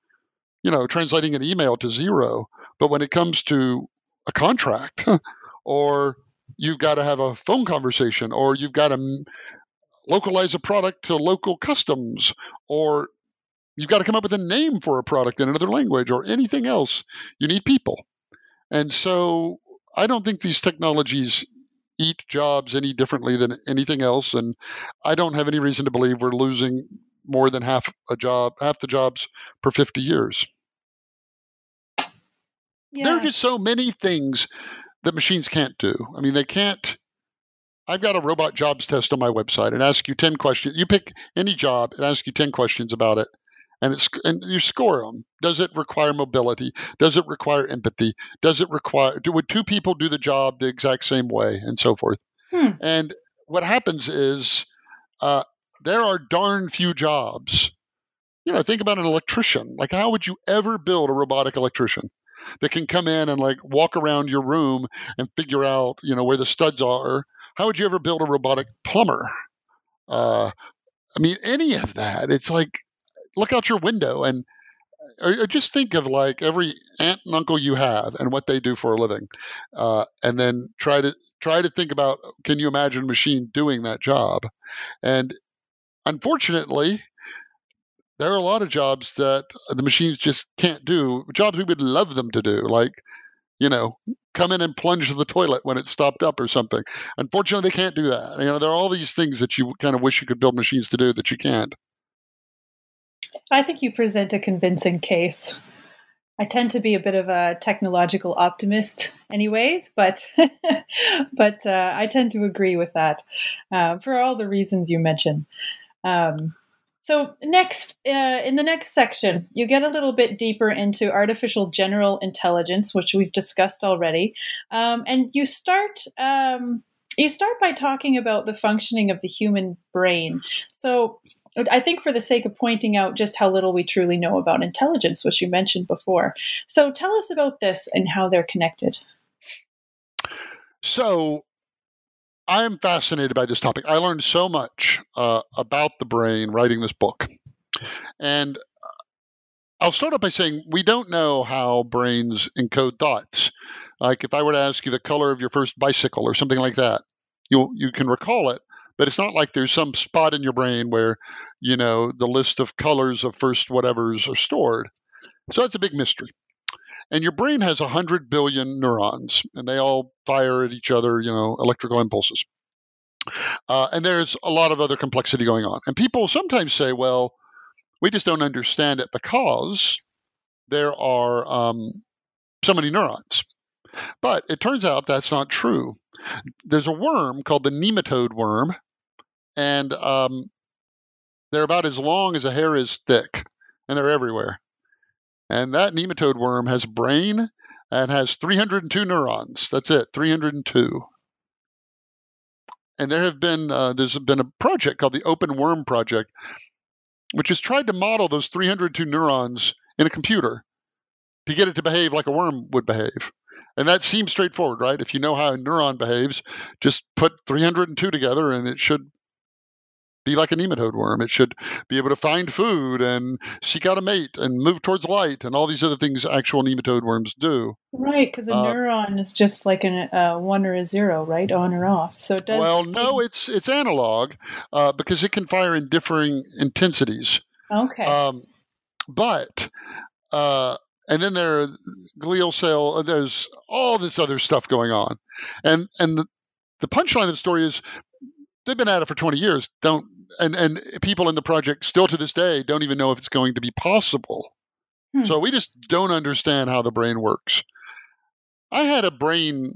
you know, translating an email to zero. But when it comes to a contract, or you've got to have a phone conversation, or you've got to localize a product to local customs, or you've got to come up with a name for a product in another language, or anything else. You need people. And so I don't think these technologies eat jobs any differently than anything else. And I don't have any reason to believe we're losing more than half a job, half the jobs per 50 years. Yeah. There are just so many things that machines can't do. I mean, they can't I've got a robot jobs test on my website and ask you 10 questions. You pick any job and ask you 10 questions about it. And, it's, and you score them. Does it require mobility? Does it require empathy? Does it require, do, would two people do the job the exact same way? And so forth. Hmm. And what happens is uh, there are darn few jobs. You know, think about an electrician. Like, how would you ever build a robotic electrician? That can come in and like walk around your room and figure out you know where the studs are how would you ever build a robotic plumber? Uh, I mean, any of that. It's like look out your window and or, or just think of like every aunt and uncle you have and what they do for a living, uh, and then try to try to think about can you imagine a machine doing that job? And unfortunately, there are a lot of jobs that the machines just can't do. Jobs we would love them to do, like you know, come in and plunge the toilet when it's stopped up or something. Unfortunately, they can't do that. You know, there are all these things that you kind of wish you could build machines to do that you can't. I think you present a convincing case. I tend to be a bit of a technological optimist, anyways, but but uh, I tend to agree with that uh, for all the reasons you mentioned. Um, so next, uh, in the next section, you get a little bit deeper into artificial general intelligence, which we've discussed already, um, and you start. Um, you start by talking about the functioning of the human brain. So, I think for the sake of pointing out just how little we truly know about intelligence, which you mentioned before. So tell us about this and how they're connected. So I am fascinated by this topic. I learned so much uh, about the brain writing this book. And I'll start off by saying we don't know how brains encode thoughts. Like if I were to ask you the color of your first bicycle or something like that, you you can recall it, but it's not like there's some spot in your brain where you know the list of colors of first whatevers are stored so that's a big mystery and your brain has 100 billion neurons and they all fire at each other you know electrical impulses. Uh, and there's a lot of other complexity going on. And people sometimes say well we just don't understand it because there are um, so many neurons. But it turns out that's not true. There's a worm called the nematode worm and um, they're about as long as a hair is thick, and they're everywhere. And that nematode worm has a brain and has 302 neurons. That's it, 302. And there have been uh, there's been a project called the Open Worm Project, which has tried to model those 302 neurons in a computer to get it to behave like a worm would behave. And that seems straightforward, right? If you know how a neuron behaves, just put 302 together and it should be like a nematode worm. It should be able to find food and seek out a mate and move towards light and all these other things actual nematode worms do. Right, because a uh, neuron is just like a uh, one or a zero, right, on or off. So it does. Well, no, it's it's analog uh, because it can fire in differing intensities. Okay. Um, but uh, and then there are glial cell. There's all this other stuff going on, and and the, the punchline of the story is they've been at it for 20 years. Don't and and people in the project still to this day don't even know if it's going to be possible. Hmm. So we just don't understand how the brain works. I had a brain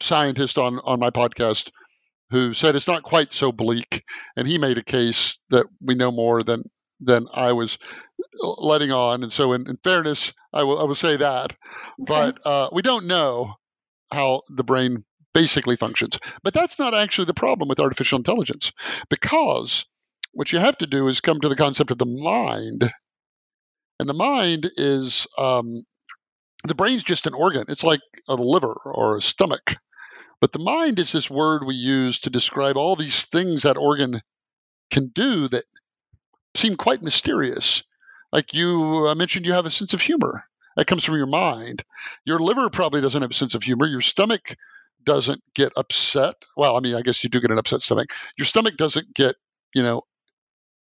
scientist on on my podcast who said it's not quite so bleak, and he made a case that we know more than than I was letting on. And so, in, in fairness, I will I will say that, okay. but uh, we don't know how the brain basically functions. But that's not actually the problem with artificial intelligence because what you have to do is come to the concept of the mind. And the mind is um, the brain's just an organ, it's like a liver or a stomach. But the mind is this word we use to describe all these things that organ can do that seem quite mysterious. Like you mentioned, you have a sense of humor. That comes from your mind. Your liver probably doesn't have a sense of humor. Your stomach doesn't get upset. Well, I mean, I guess you do get an upset stomach. Your stomach doesn't get, you know,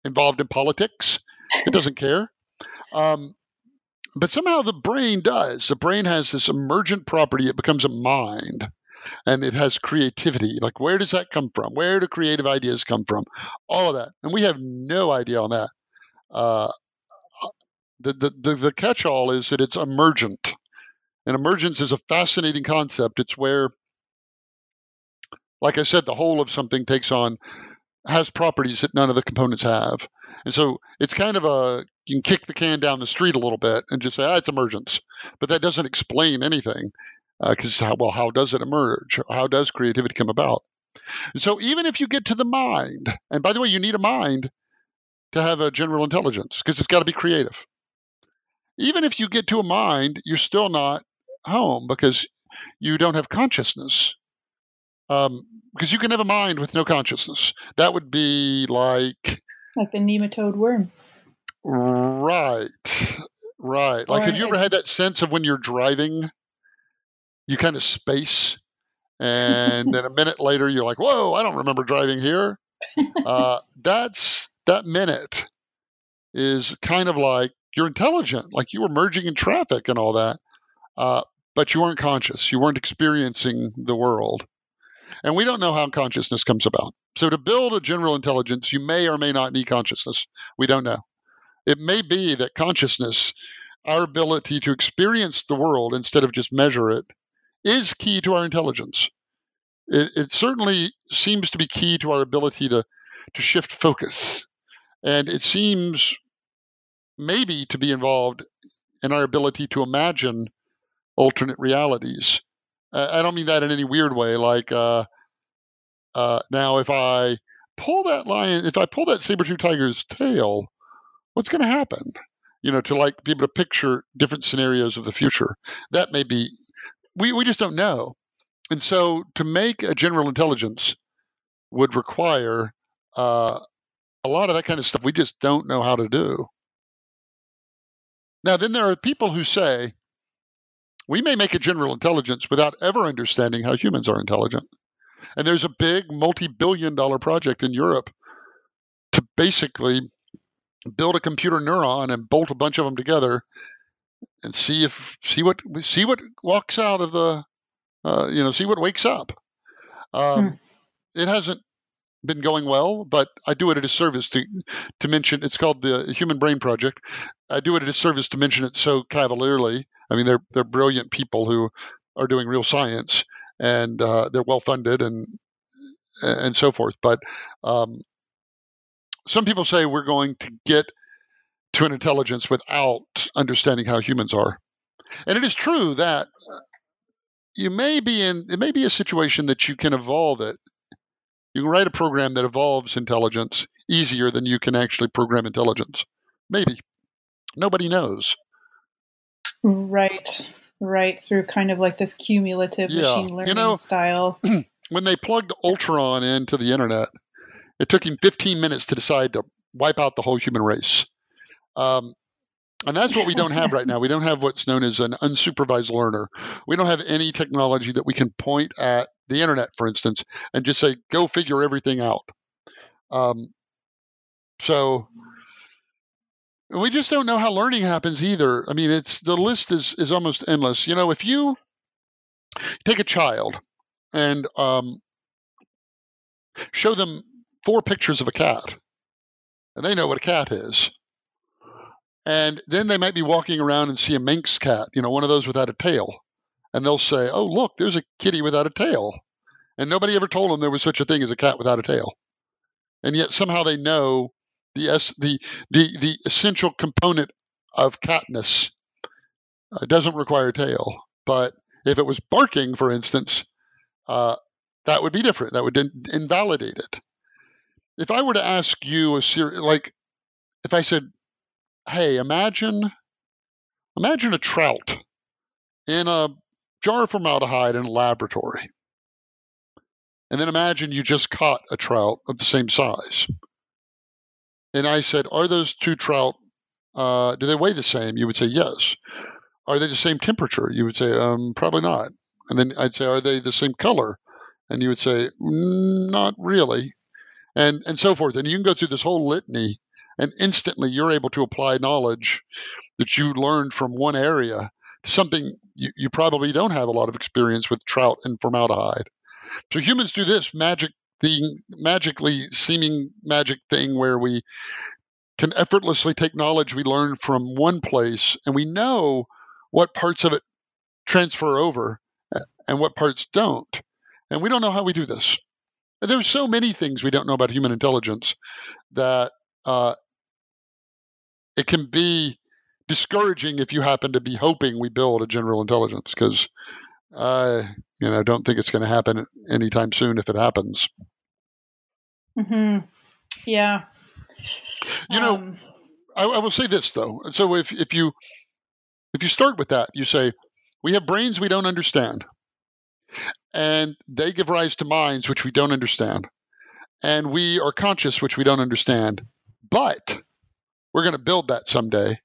involved in politics. It doesn't care. Um, but somehow the brain does. The brain has this emergent property. It becomes a mind and it has creativity. Like, where does that come from? Where do creative ideas come from? All of that. And we have no idea on that. Uh, the, the, the, the catch all is that it's emergent. And emergence is a fascinating concept. It's where like I said, the whole of something takes on has properties that none of the components have. And so it's kind of a you can kick the can down the street a little bit and just say, ah, it's emergence. But that doesn't explain anything because, uh, well, how does it emerge? How does creativity come about? And so even if you get to the mind, and by the way, you need a mind to have a general intelligence because it's got to be creative. Even if you get to a mind, you're still not home because you don't have consciousness. Um, because you can have a mind with no consciousness. That would be like like the nematode worm. Right. Right. Like, have you ever had that sense of when you're driving, you kind of space, and then a minute later you're like, "Whoa, I don't remember driving here." Uh, that's that minute is kind of like you're intelligent, like you were merging in traffic and all that. Uh, but you weren't conscious. You weren't experiencing the world. And we don't know how consciousness comes about. So, to build a general intelligence, you may or may not need consciousness. We don't know. It may be that consciousness, our ability to experience the world instead of just measure it, is key to our intelligence. It, it certainly seems to be key to our ability to, to shift focus. And it seems maybe to be involved in our ability to imagine alternate realities. I don't mean that in any weird way. Like uh, uh, now, if I pull that lion, if I pull that saber-tooth tiger's tail, what's going to happen? You know, to like be able to picture different scenarios of the future. That may be. We we just don't know. And so, to make a general intelligence would require uh, a lot of that kind of stuff we just don't know how to do. Now, then there are people who say we may make a general intelligence without ever understanding how humans are intelligent. And there's a big multi billion dollar project in Europe to basically build a computer neuron and bolt a bunch of them together and see if see what see what walks out of the uh, you know see what wakes up um, hmm. it hasn't been going well, but I do it at a service to to mention. It's called the Human Brain Project. I do it at a service to mention it so cavalierly. I mean, they're they're brilliant people who are doing real science, and uh, they're well funded and and so forth. But um, some people say we're going to get to an intelligence without understanding how humans are, and it is true that you may be in it may be a situation that you can evolve it you can write a program that evolves intelligence easier than you can actually program intelligence. Maybe. Nobody knows. Right. Right. Through kind of like this cumulative yeah. machine learning you know, style. when they plugged Ultron into the internet, it took him 15 minutes to decide to wipe out the whole human race. Um, and that's what we don't have right now. We don't have what's known as an unsupervised learner. We don't have any technology that we can point at the internet, for instance, and just say, go figure everything out. Um, so we just don't know how learning happens either. I mean, it's the list is is almost endless. You know, if you take a child and um, show them four pictures of a cat, and they know what a cat is, and then they might be walking around and see a Manx cat, you know, one of those without a tail, and they'll say, "Oh, look, there's a kitty without a tail," and nobody ever told them there was such a thing as a cat without a tail, and yet somehow they know the the the the essential component of catness uh, doesn't require a tail, but if it was barking, for instance, uh, that would be different. That would in- invalidate it. If I were to ask you a series, like, if I said, "Hey, imagine, imagine a trout in a jar of formaldehyde in a laboratory. And then imagine you just caught a trout of the same size. And I said, Are those two trout, uh, do they weigh the same? You would say, Yes. Are they the same temperature? You would say, um, Probably not. And then I'd say, Are they the same color? And you would say, Not really. And, and so forth. And you can go through this whole litany, and instantly you're able to apply knowledge that you learned from one area to something you, you probably don't have a lot of experience with trout and formaldehyde. So humans do this magic thing, magically seeming magic thing where we can effortlessly take knowledge we learn from one place and we know what parts of it transfer over and what parts don't. And we don't know how we do this. And there's so many things we don't know about human intelligence that uh, it can be discouraging if you happen to be hoping we build a general intelligence because I, you know, don't think it's going to happen anytime soon if it happens. Hmm. Yeah. You know, um, I, I will say this though. So if if you if you start with that, you say we have brains we don't understand, and they give rise to minds which we don't understand, and we are conscious which we don't understand, but we're going to build that someday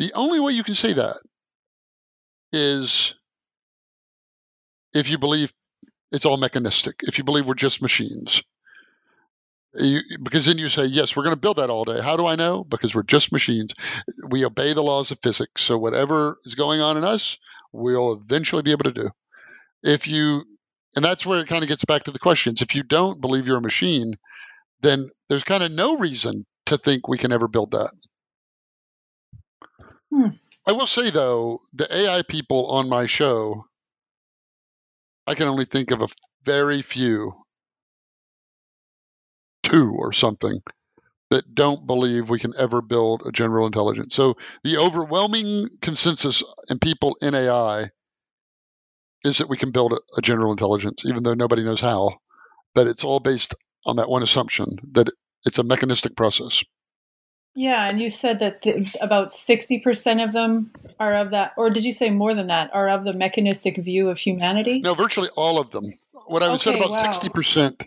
the only way you can say that is if you believe it's all mechanistic, if you believe we're just machines. You, because then you say, yes, we're going to build that all day. How do I know? Because we're just machines. We obey the laws of physics. So whatever is going on in us, we'll eventually be able to do. If you, and that's where it kind of gets back to the questions. If you don't believe you're a machine, then there's kind of no reason to think we can ever build that. Hmm. I will say though, the AI people on my show, I can only think of a very few, two or something, that don't believe we can ever build a general intelligence. So the overwhelming consensus in people in AI is that we can build a, a general intelligence, even though nobody knows how. But it's all based on that one assumption that it's a mechanistic process. Yeah, and you said that the, about 60% of them are of that, or did you say more than that, are of the mechanistic view of humanity? No, virtually all of them. What I Okay, said about wow. 60%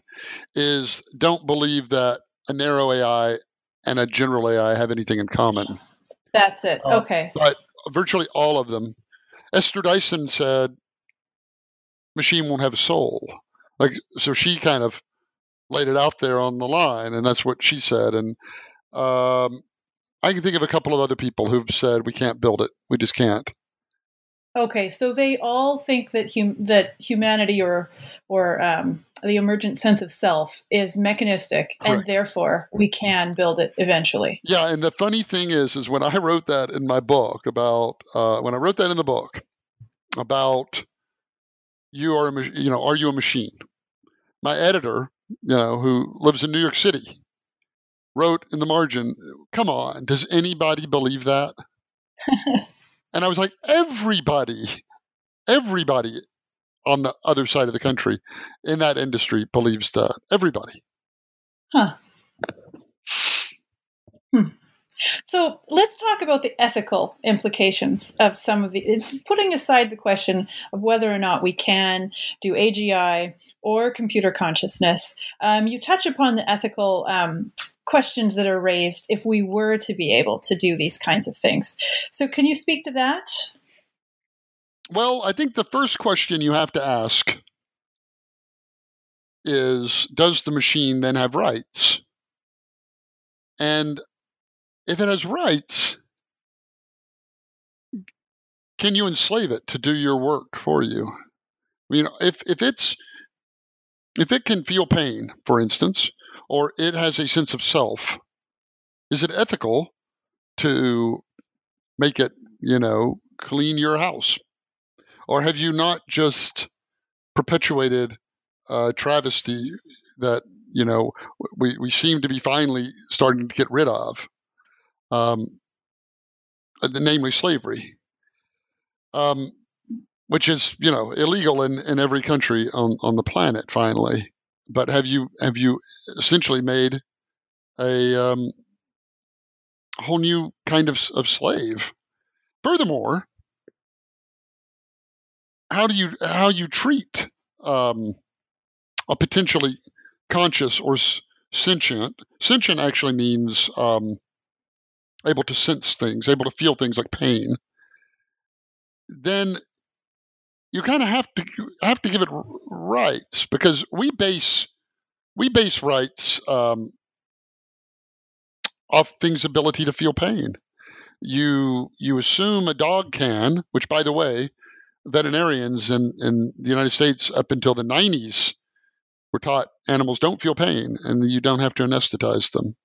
is don't believe that a narrow AI and a general AI have anything in common. That's it. Uh, okay. But virtually all of them. Esther Dyson said, machine won't have a soul. Like, so she kind of laid it out there on the line, and that's what she said. And um, I can think of a couple of other people who've said, we can't build it. We just can't. Okay, so they all think that hum- that humanity or or um, the emergent sense of self is mechanistic, and therefore we can build it eventually. Yeah, and the funny thing is, is when I wrote that in my book about uh, when I wrote that in the book about you are a, you know are you a machine? My editor, you know, who lives in New York City, wrote in the margin, "Come on, does anybody believe that?" and I was like, everybody, everybody on the other side of the country in that industry believes that. Everybody. Huh. Hmm. So let's talk about the ethical implications of some of the. Putting aside the question of whether or not we can do AGI or computer consciousness. Um, you touch upon the ethical um, questions that are raised if we were to be able to do these kinds of things. So, can you speak to that? Well, I think the first question you have to ask is Does the machine then have rights? And if it has rights, can you enslave it to do your work for you? You know, if, if it's if it can feel pain, for instance, or it has a sense of self, is it ethical to make it, you know, clean your house? Or have you not just perpetuated a travesty that, you know, we, we seem to be finally starting to get rid of, um, uh, namely slavery, um, which is, you know, illegal in, in every country on, on the planet finally. But have you have you essentially made a um, whole new kind of, of slave? Furthermore, how do you how you treat um, a potentially conscious or sentient sentient actually means um, able to sense things able to feel things like pain then you kind of have to have to give it rights because we base we base rights um, off things ability to feel pain you you assume a dog can which by the way veterinarians in, in the United States up until the 90s were taught animals don't feel pain and you don't have to anesthetize them.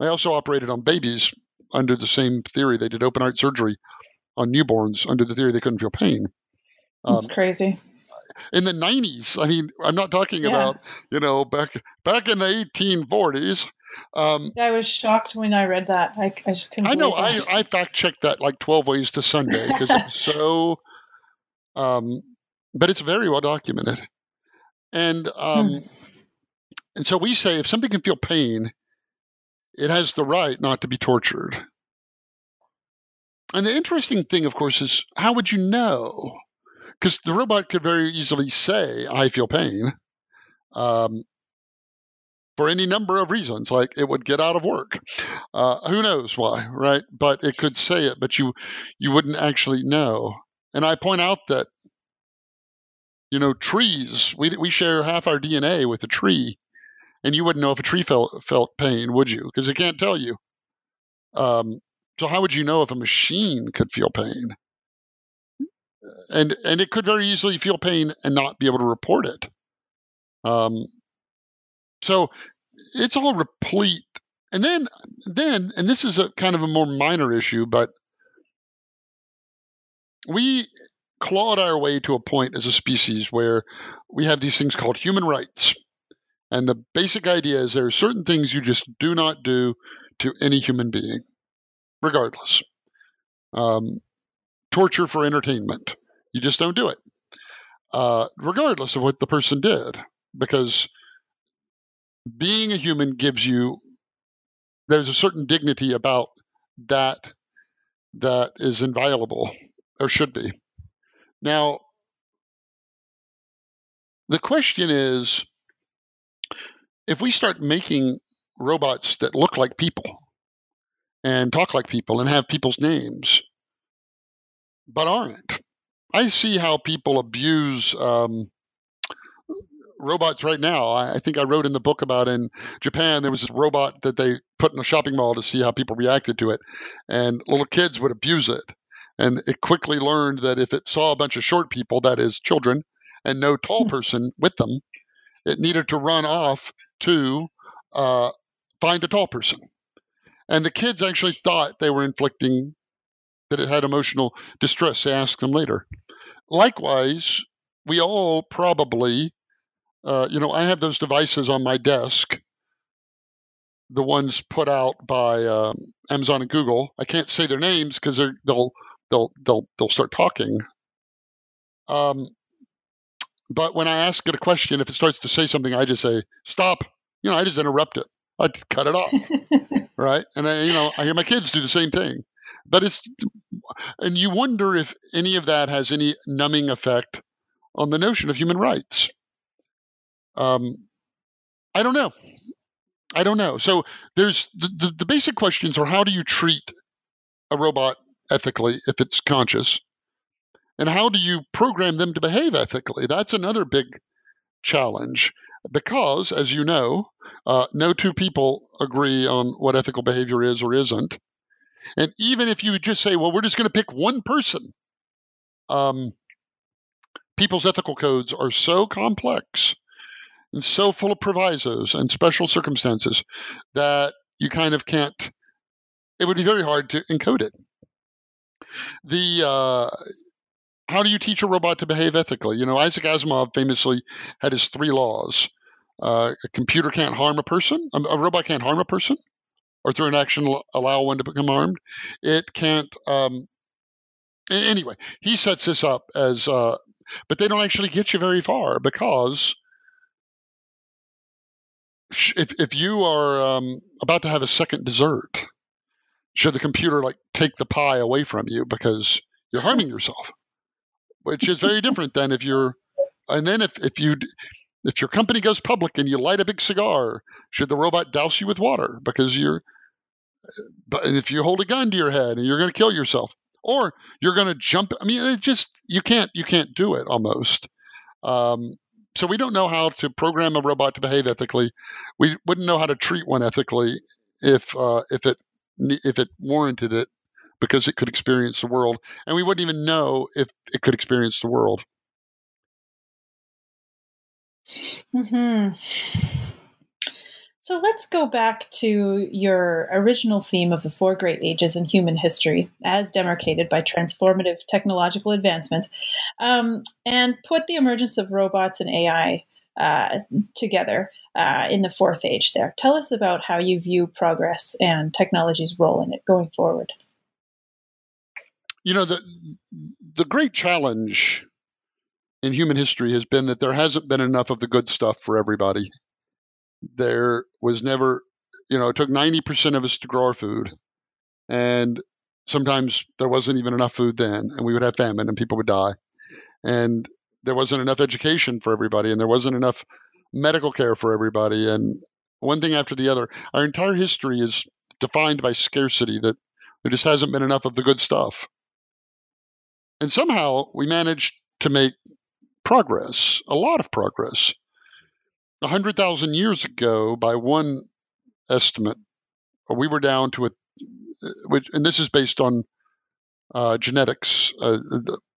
I also operated on babies under the same theory. They did open heart surgery on newborns under the theory they couldn't feel pain. Um, That's crazy. in the 90s, I mean, I'm not talking Yeah. about, you know, back back in the 1840s. Um, Yeah, I was shocked when I read that. I, I just couldn't. I know. I. I fact checked that like 12 ways to Sunday because it's so, um, but it's very well documented. And um, and so we say if something can feel pain, it has the right not to be tortured. And the interesting thing, of course, is how would you know? Because the robot could very easily say, "I feel pain," um, for any number of reasons. Like it would get out of work. Uh, who knows why, right? But it could say it, but you you wouldn't actually know. And I point out that you know trees we we share half our DNA with a tree, and you wouldn't know if a tree felt felt pain, would you? Because it can't tell you. Um, so how would you know if a machine could feel pain? and and it could very easily feel pain and not be able to report it. Um, so it's all replete. And then then and this is a kind of a more minor issue, but we clawed our way to a point as a species where we have these things called human rights. And the basic idea is there are certain things you just do not do to any human being, regardless. Um, torture for entertainment, you just don't do it, uh, regardless of what the person did, because being a human gives you there's a certain dignity about that that is inviolable or should be. Now, the question is if we start making robots that look like people and talk like people and have people's names, but aren't, I see how people abuse um, robots right now. I, think I wrote in the book about in Japan there was this robot that they put in a shopping mall to see how people reacted to it, and little kids would abuse it. And it quickly learned that if it saw a bunch of short people, that is children, and no tall person with them, it needed to run off to uh, find a tall person. And the kids actually thought they were inflicting that it had emotional distress. They asked them later. Likewise, we all probably, uh, you know, I have those devices on my desk, the ones put out by uh, Amazon and Google. I can't say their names because they'll they'll they'll they'll start talking. Um, but when I ask it a question, if it starts to say something, I just say stop. You know, I just interrupt it. I cut it off, right? And I, you know, I hear my kids do the same thing. But it's, and you wonder if any of that has any numbing effect on the notion of human rights. Um, I don't know. I don't know. So there's the, the, the basic questions are how do you treat a robot ethically if it's conscious? And how do you program them to behave ethically? That's another big challenge because, as you know, uh, no two people agree on what ethical behavior is or isn't. And even if you just say, well, we're just going to pick one person, um, people's ethical codes are so complex and so full of provisos and special circumstances that you kind of can't, it would be very hard to encode it. The, uh, how do you teach a robot to behave ethically? You know, Isaac Asimov famously had his three laws. Uh, a computer can't harm a person. A robot can't harm a person, or through an action allow one to become harmed. It can't. Um, anyway, he sets this up as, uh, but they don't actually get you very far because if if you are um, about to have a second dessert, should the computer like take the pie away from you because you're harming yourself? Which is very different than if you're. And then if if you if your company goes public and you light a big cigar, should the robot douse you with water because you're. But if you hold a gun to your head and you're going to kill yourself, or you're going to jump, I mean, it just you can't you can't do it almost. Um, so we don't know how to program a robot to behave ethically. We wouldn't know how to treat one ethically if uh, if it if it warranted it because it could experience the world, and we wouldn't even know if it could experience the world. Hmm. So let's go back to your original theme of the four great ages in human history, as demarcated by transformative technological advancement, um, and put the emergence of robots and AI uh, together uh, in the fourth age. There, tell us about how you view progress and technology's role in it going forward you know the the great challenge in human history has been that there hasn't been enough of the good stuff for everybody. There was never, you know, it took 90% of us to grow our food. And sometimes there wasn't even enough food then, and we would have famine and people would die. And there wasn't enough education for everybody, and there wasn't enough medical care for everybody. And one thing after the other, our entire history is defined by scarcity, that there just hasn't been enough of the good stuff. And somehow we managed to make progress, a lot of progress. 100,000 years ago, by one estimate, we were down to a, and this is based on uh, genetics, uh,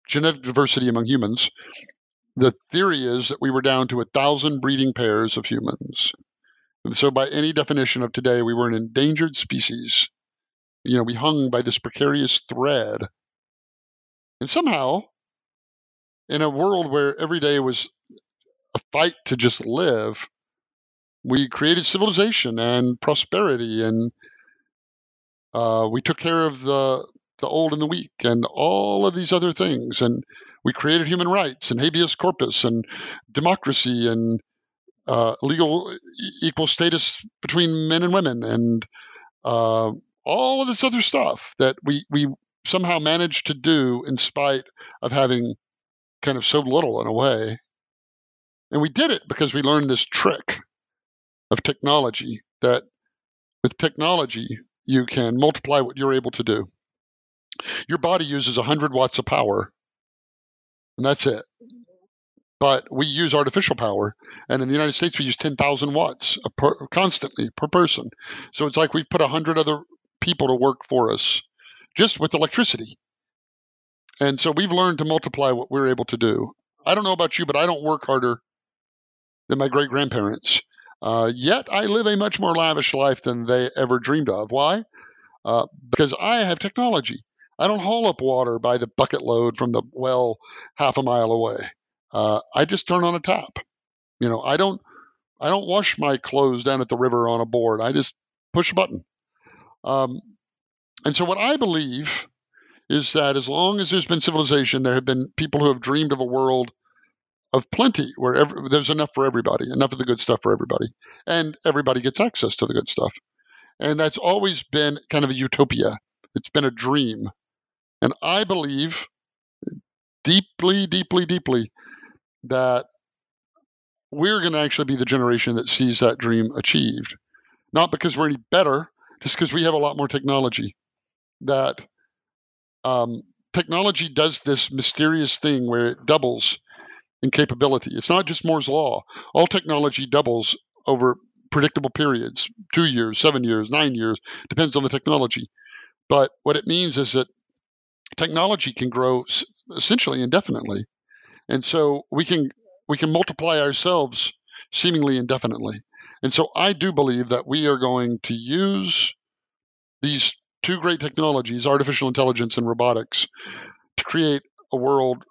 genetic diversity among humans, the theory is that we were down to a thousand breeding pairs of humans. And so, by any definition of today, we were an endangered species. You know, we hung by this precarious thread. And somehow, in a world where every day was a fight to just live, we created civilization and prosperity, and uh, we took care of the the old and the weak, and all of these other things, and we created human rights and habeas corpus and democracy and uh, legal equal status between men and women and uh, all of this other stuff that we we somehow managed to do in spite of having kind of so little in a way. And we did it because we learned this trick of technology that with technology you can multiply what you're able to do. Your body uses 100 watts of power, and that's it. But we use artificial power, and in the United States, we use 10,000 watts per, constantly per person. So it's like we've put 100 other people to work for us just with electricity. And so we've learned to multiply what we're able to do. I don't know about you, but I don't work harder than my great grandparents. Uh, yet I live a much more lavish life than they ever dreamed of. Why? Uh, because I have technology. I don't haul up water by the bucket load from the well half a mile away. Uh, I just turn on a tap. You know, I don't I don't wash my clothes down at the river on a board. I just push a button. Um, and so, what I believe is that as long as there's been civilization, there have been people who have dreamed of a world of plenty where every, there's enough for everybody, enough of the good stuff for everybody, and everybody gets access to the good stuff. And that's always been kind of a utopia. It's been a dream. And I believe deeply, deeply, deeply that we're going to actually be the generation that sees that dream achieved. Not because we're any better, just because we have a lot more technology. That um, technology does this mysterious thing where it doubles in capability. It's not just Moore's Law. All technology doubles over predictable periods two years, seven years, nine years, depends on the technology. But what it means is that technology can grow essentially indefinitely. And so we can we can multiply ourselves seemingly indefinitely. And so I do believe that we are going to use these two great technologies, artificial intelligence and robotics, to create a world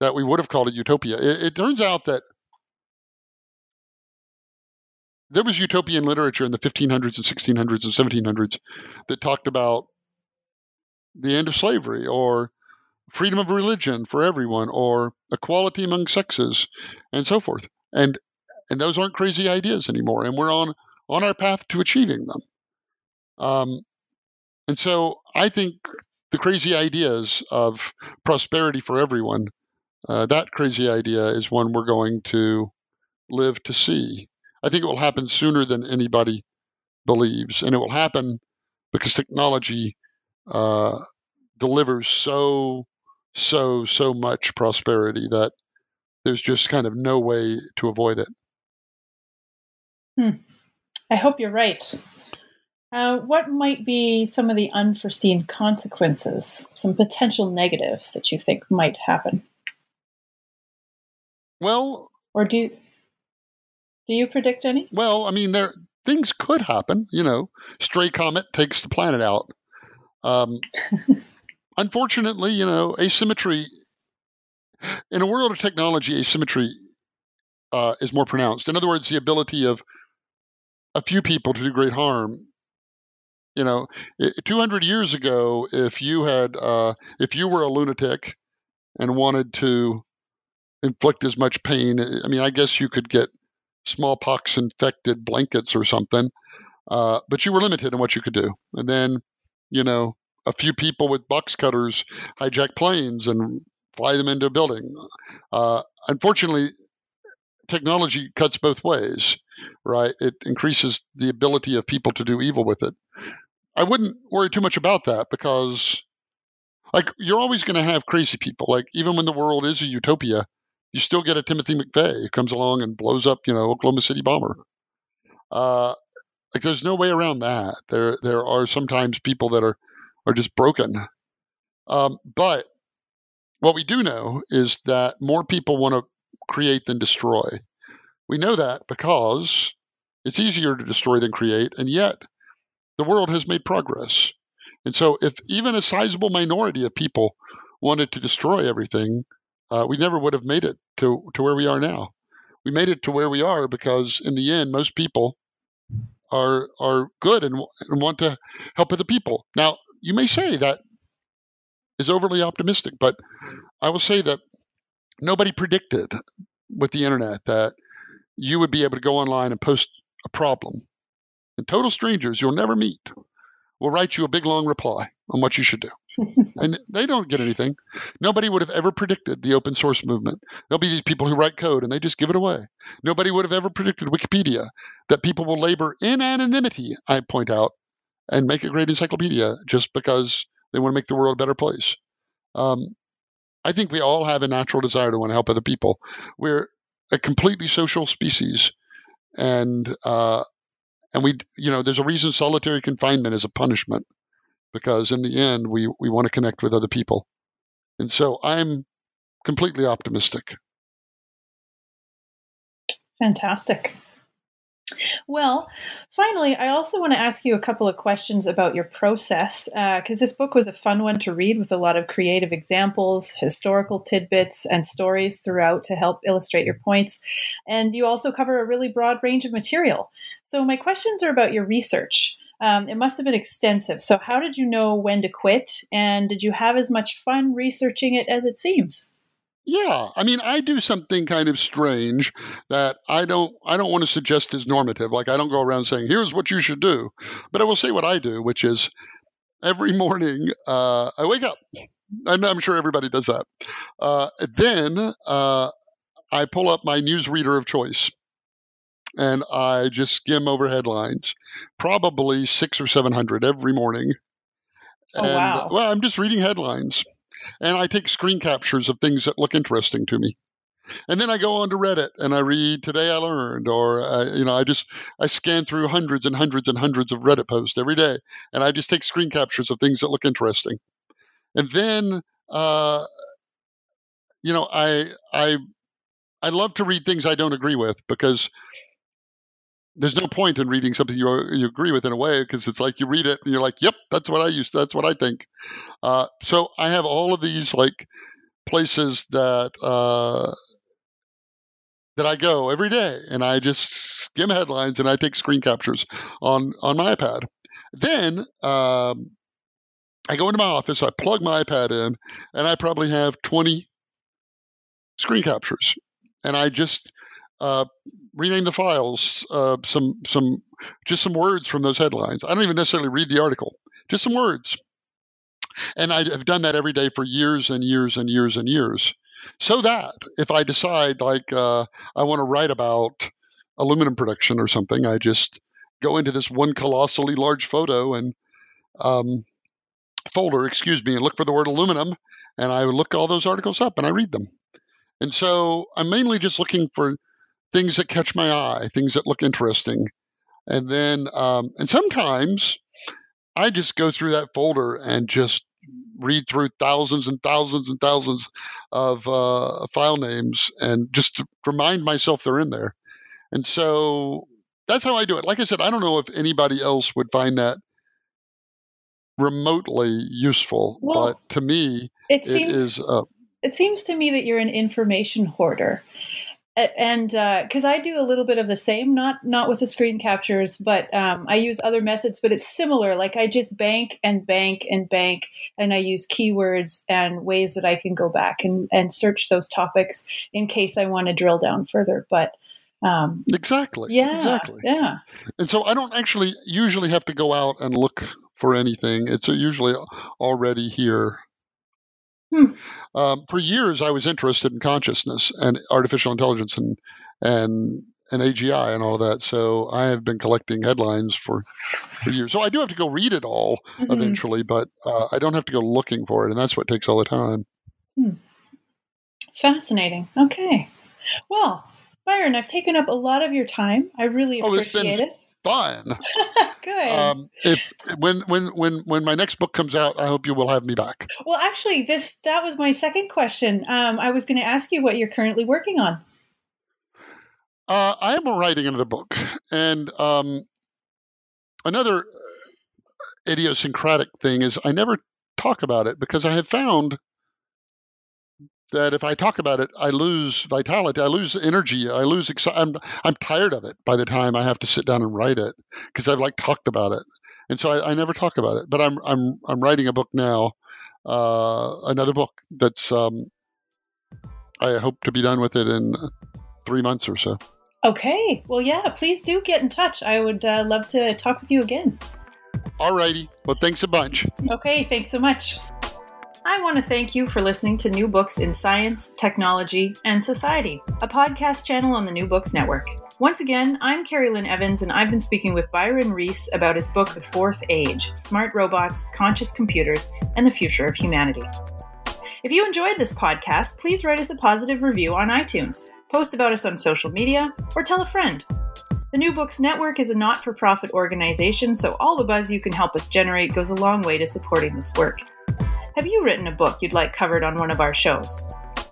that we would have called a utopia. It, it turns out that there was utopian literature in the 1500s and 1600s and 1700s that talked about the end of slavery or freedom of religion for everyone or equality among sexes and so forth. And and those aren't crazy ideas anymore. And we're on on our path to achieving them. Um, and so I think the crazy ideas of prosperity for everyone, uh, that crazy idea is one we're going to live to see. I think it will happen sooner than anybody believes. And it will happen because technology uh, delivers so so, so much prosperity that there's just kind of no way to avoid it. Hmm. I hope you're right. Uh, what might be some of the unforeseen consequences, some potential negatives that you think might happen? Well, or do do you predict any? Well, I mean, there things could happen. You know, stray comet takes the planet out. Um, unfortunately, you know, asymmetry in a world of technology, asymmetry uh, is more pronounced. In other words, the ability of a few people to do great harm. You know, 200 years ago, if you had, uh, if you were a lunatic and wanted to inflict as much pain, I mean, I guess you could get smallpox infected blankets or something, uh, but you were limited in what you could do. And then, you know, a few people with box cutters hijack planes and fly them into a building. Uh, unfortunately, technology cuts both ways, right? It increases the ability of people to do evil with it. I wouldn't worry too much about that because, like, you're always going to have crazy people. Like, even when the world is a utopia, you still get a Timothy McVeigh who comes along and blows up, you know, Oklahoma City bomber. Uh, like, there's no way around that. There, there are sometimes people that are are just broken. Um, but what we do know is that more people want to create than destroy. We know that because it's easier to destroy than create, and yet the world has made progress. And so, if even a sizable minority of people wanted to destroy everything, uh, we never would have made it to, to where we are now. We made it to where we are because, in the end, most people are are good and, and want to help other people. Now, you may say that is overly optimistic, but I will say that nobody predicted with the internet that you would be able to go online and post a problem. And total strangers you'll never meet will write you a big long reply on what you should do. and they don't get anything. Nobody would have ever predicted the open source movement. There'll be these people who write code and they just give it away. Nobody would have ever predicted Wikipedia, that people will labor in anonymity, I point out, and make a great encyclopedia just because they want to make the world a better place. Um, I think we all have a natural desire to want to help other people. We're a completely social species, and uh, and we, you know, there's a reason solitary confinement is a punishment because in the end we we want to connect with other people, and so I'm completely optimistic. Fantastic. Well, finally, I also want to ask you a couple of questions about your process because uh, this book was a fun one to read with a lot of creative examples, historical tidbits, and stories throughout to help illustrate your points. And you also cover a really broad range of material. So, my questions are about your research. Um, it must have been extensive. So, how did you know when to quit? And did you have as much fun researching it as it seems? Yeah, I mean, I do something kind of strange that I don't I don't want to suggest is normative. Like I don't go around saying, "Here's what you should do," but I will say what I do, which is every morning uh, I wake up, and I'm sure everybody does that. Uh, then uh, I pull up my news reader of choice, and I just skim over headlines, probably six or seven hundred every morning. Oh, and, wow. Well, I'm just reading headlines and I take screen captures of things that look interesting to me. And then I go on to Reddit and I read Today I Learned, or uh, you know, I just I scan through hundreds and hundreds and hundreds of Reddit posts every day, and I just take screen captures of things that look interesting. And then, uh, you know, I I I love to read things I don't agree with because there's no point in reading something you you agree with in a way because it's like you read it and you're like, yep, that's what I used. That's what I think. Uh, so I have all of these like places that uh, that I go every day, and I just skim headlines and I take screen captures on on my iPad. Then um, I go into my office, I plug my iPad in, and I probably have 20 screen captures, and I just uh, rename the files uh, some some just some words from those headlines. I don't even necessarily read the article, just some words. And I have done that every day for years and years and years and years. So that if I decide like uh, I want to write about aluminum production or something, I just go into this one colossally large photo and um, folder, excuse me, and look for the word aluminum, and I look all those articles up and I read them. And so I'm mainly just looking for things that catch my eye, things that look interesting. And then, um, and sometimes I just go through that folder and just read through thousands and thousands and thousands of uh, file names and just to remind myself they're in there. And so that's how I do it. Like I said, I don't know if anybody else would find that remotely useful, well, but to me, it, seems, it is. Uh, it seems to me that you're an information hoarder and because uh, I do a little bit of the same, not not with the screen captures, but um, I use other methods. But it's similar. Like I just bank and bank and bank, and I use keywords and ways that I can go back and and search those topics in case I want to drill down further. But um, exactly, yeah, exactly, yeah. And so I don't actually usually have to go out and look for anything. It's usually already here Hmm. Um, for years, I was interested in consciousness and artificial intelligence and and and AGI and all that. So I have been collecting headlines for, for years. So I do have to go read it all mm-hmm. eventually, but uh, I don't have to go looking for it, and that's what takes all the time. Hmm. Fascinating. Okay. Well, Byron, I've taken up a lot of your time. I really appreciate oh, it. Fun. Good. Um, if when when when when my next book comes out, I hope you will have me back. well, actually, this that was my second question. Um, I was going to ask you what you're currently working on. Uh, I am writing another book, and um, another idiosyncratic thing is I never talk about it because I have found that if I talk about it, I lose vitality, I lose energy, I lose. Exci- I'm I'm tired of it by the time I have to sit down and write it because I've like talked about it, and so I, I never talk about it. But I'm I'm I'm writing a book now, uh, another book that's um, I hope to be done with it in three months or so. Okay. Well, yeah. Please do get in touch. I would uh, love to talk with you again. Alrighty, well thanks a bunch. Okay. Thanks so much. I want to thank you for listening to New Books in Science, Technology, and Society, a podcast channel on the New Books Network. Once again, I'm Carrie Lynn Evans, and I've been speaking with Byron Reese about his book, The Fourth Age Smart Robots, Conscious Computers, and the Future of Humanity. If you enjoyed this podcast, please write us a positive review on iTunes, post about us on social media, or tell a friend. The New Books Network is a not for profit organization, so all the buzz you can help us generate goes a long way to supporting this work. Have you written a book you'd like covered on one of our shows?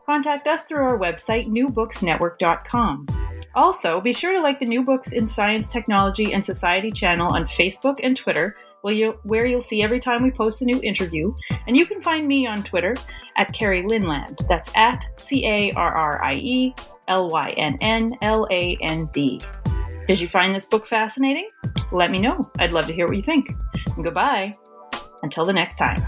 Contact us through our website, newbooksnetwork.com. Also, be sure to like the New Books in Science, Technology, and Society channel on Facebook and Twitter, where you'll, see every time we post a new interview. And you can find me on Twitter at Carrie Lynnland. That's at C A R R I E L Y N N L A N D. Did you find this book fascinating? Let me know. I'd love to hear what you think. And goodbye. Until the next time.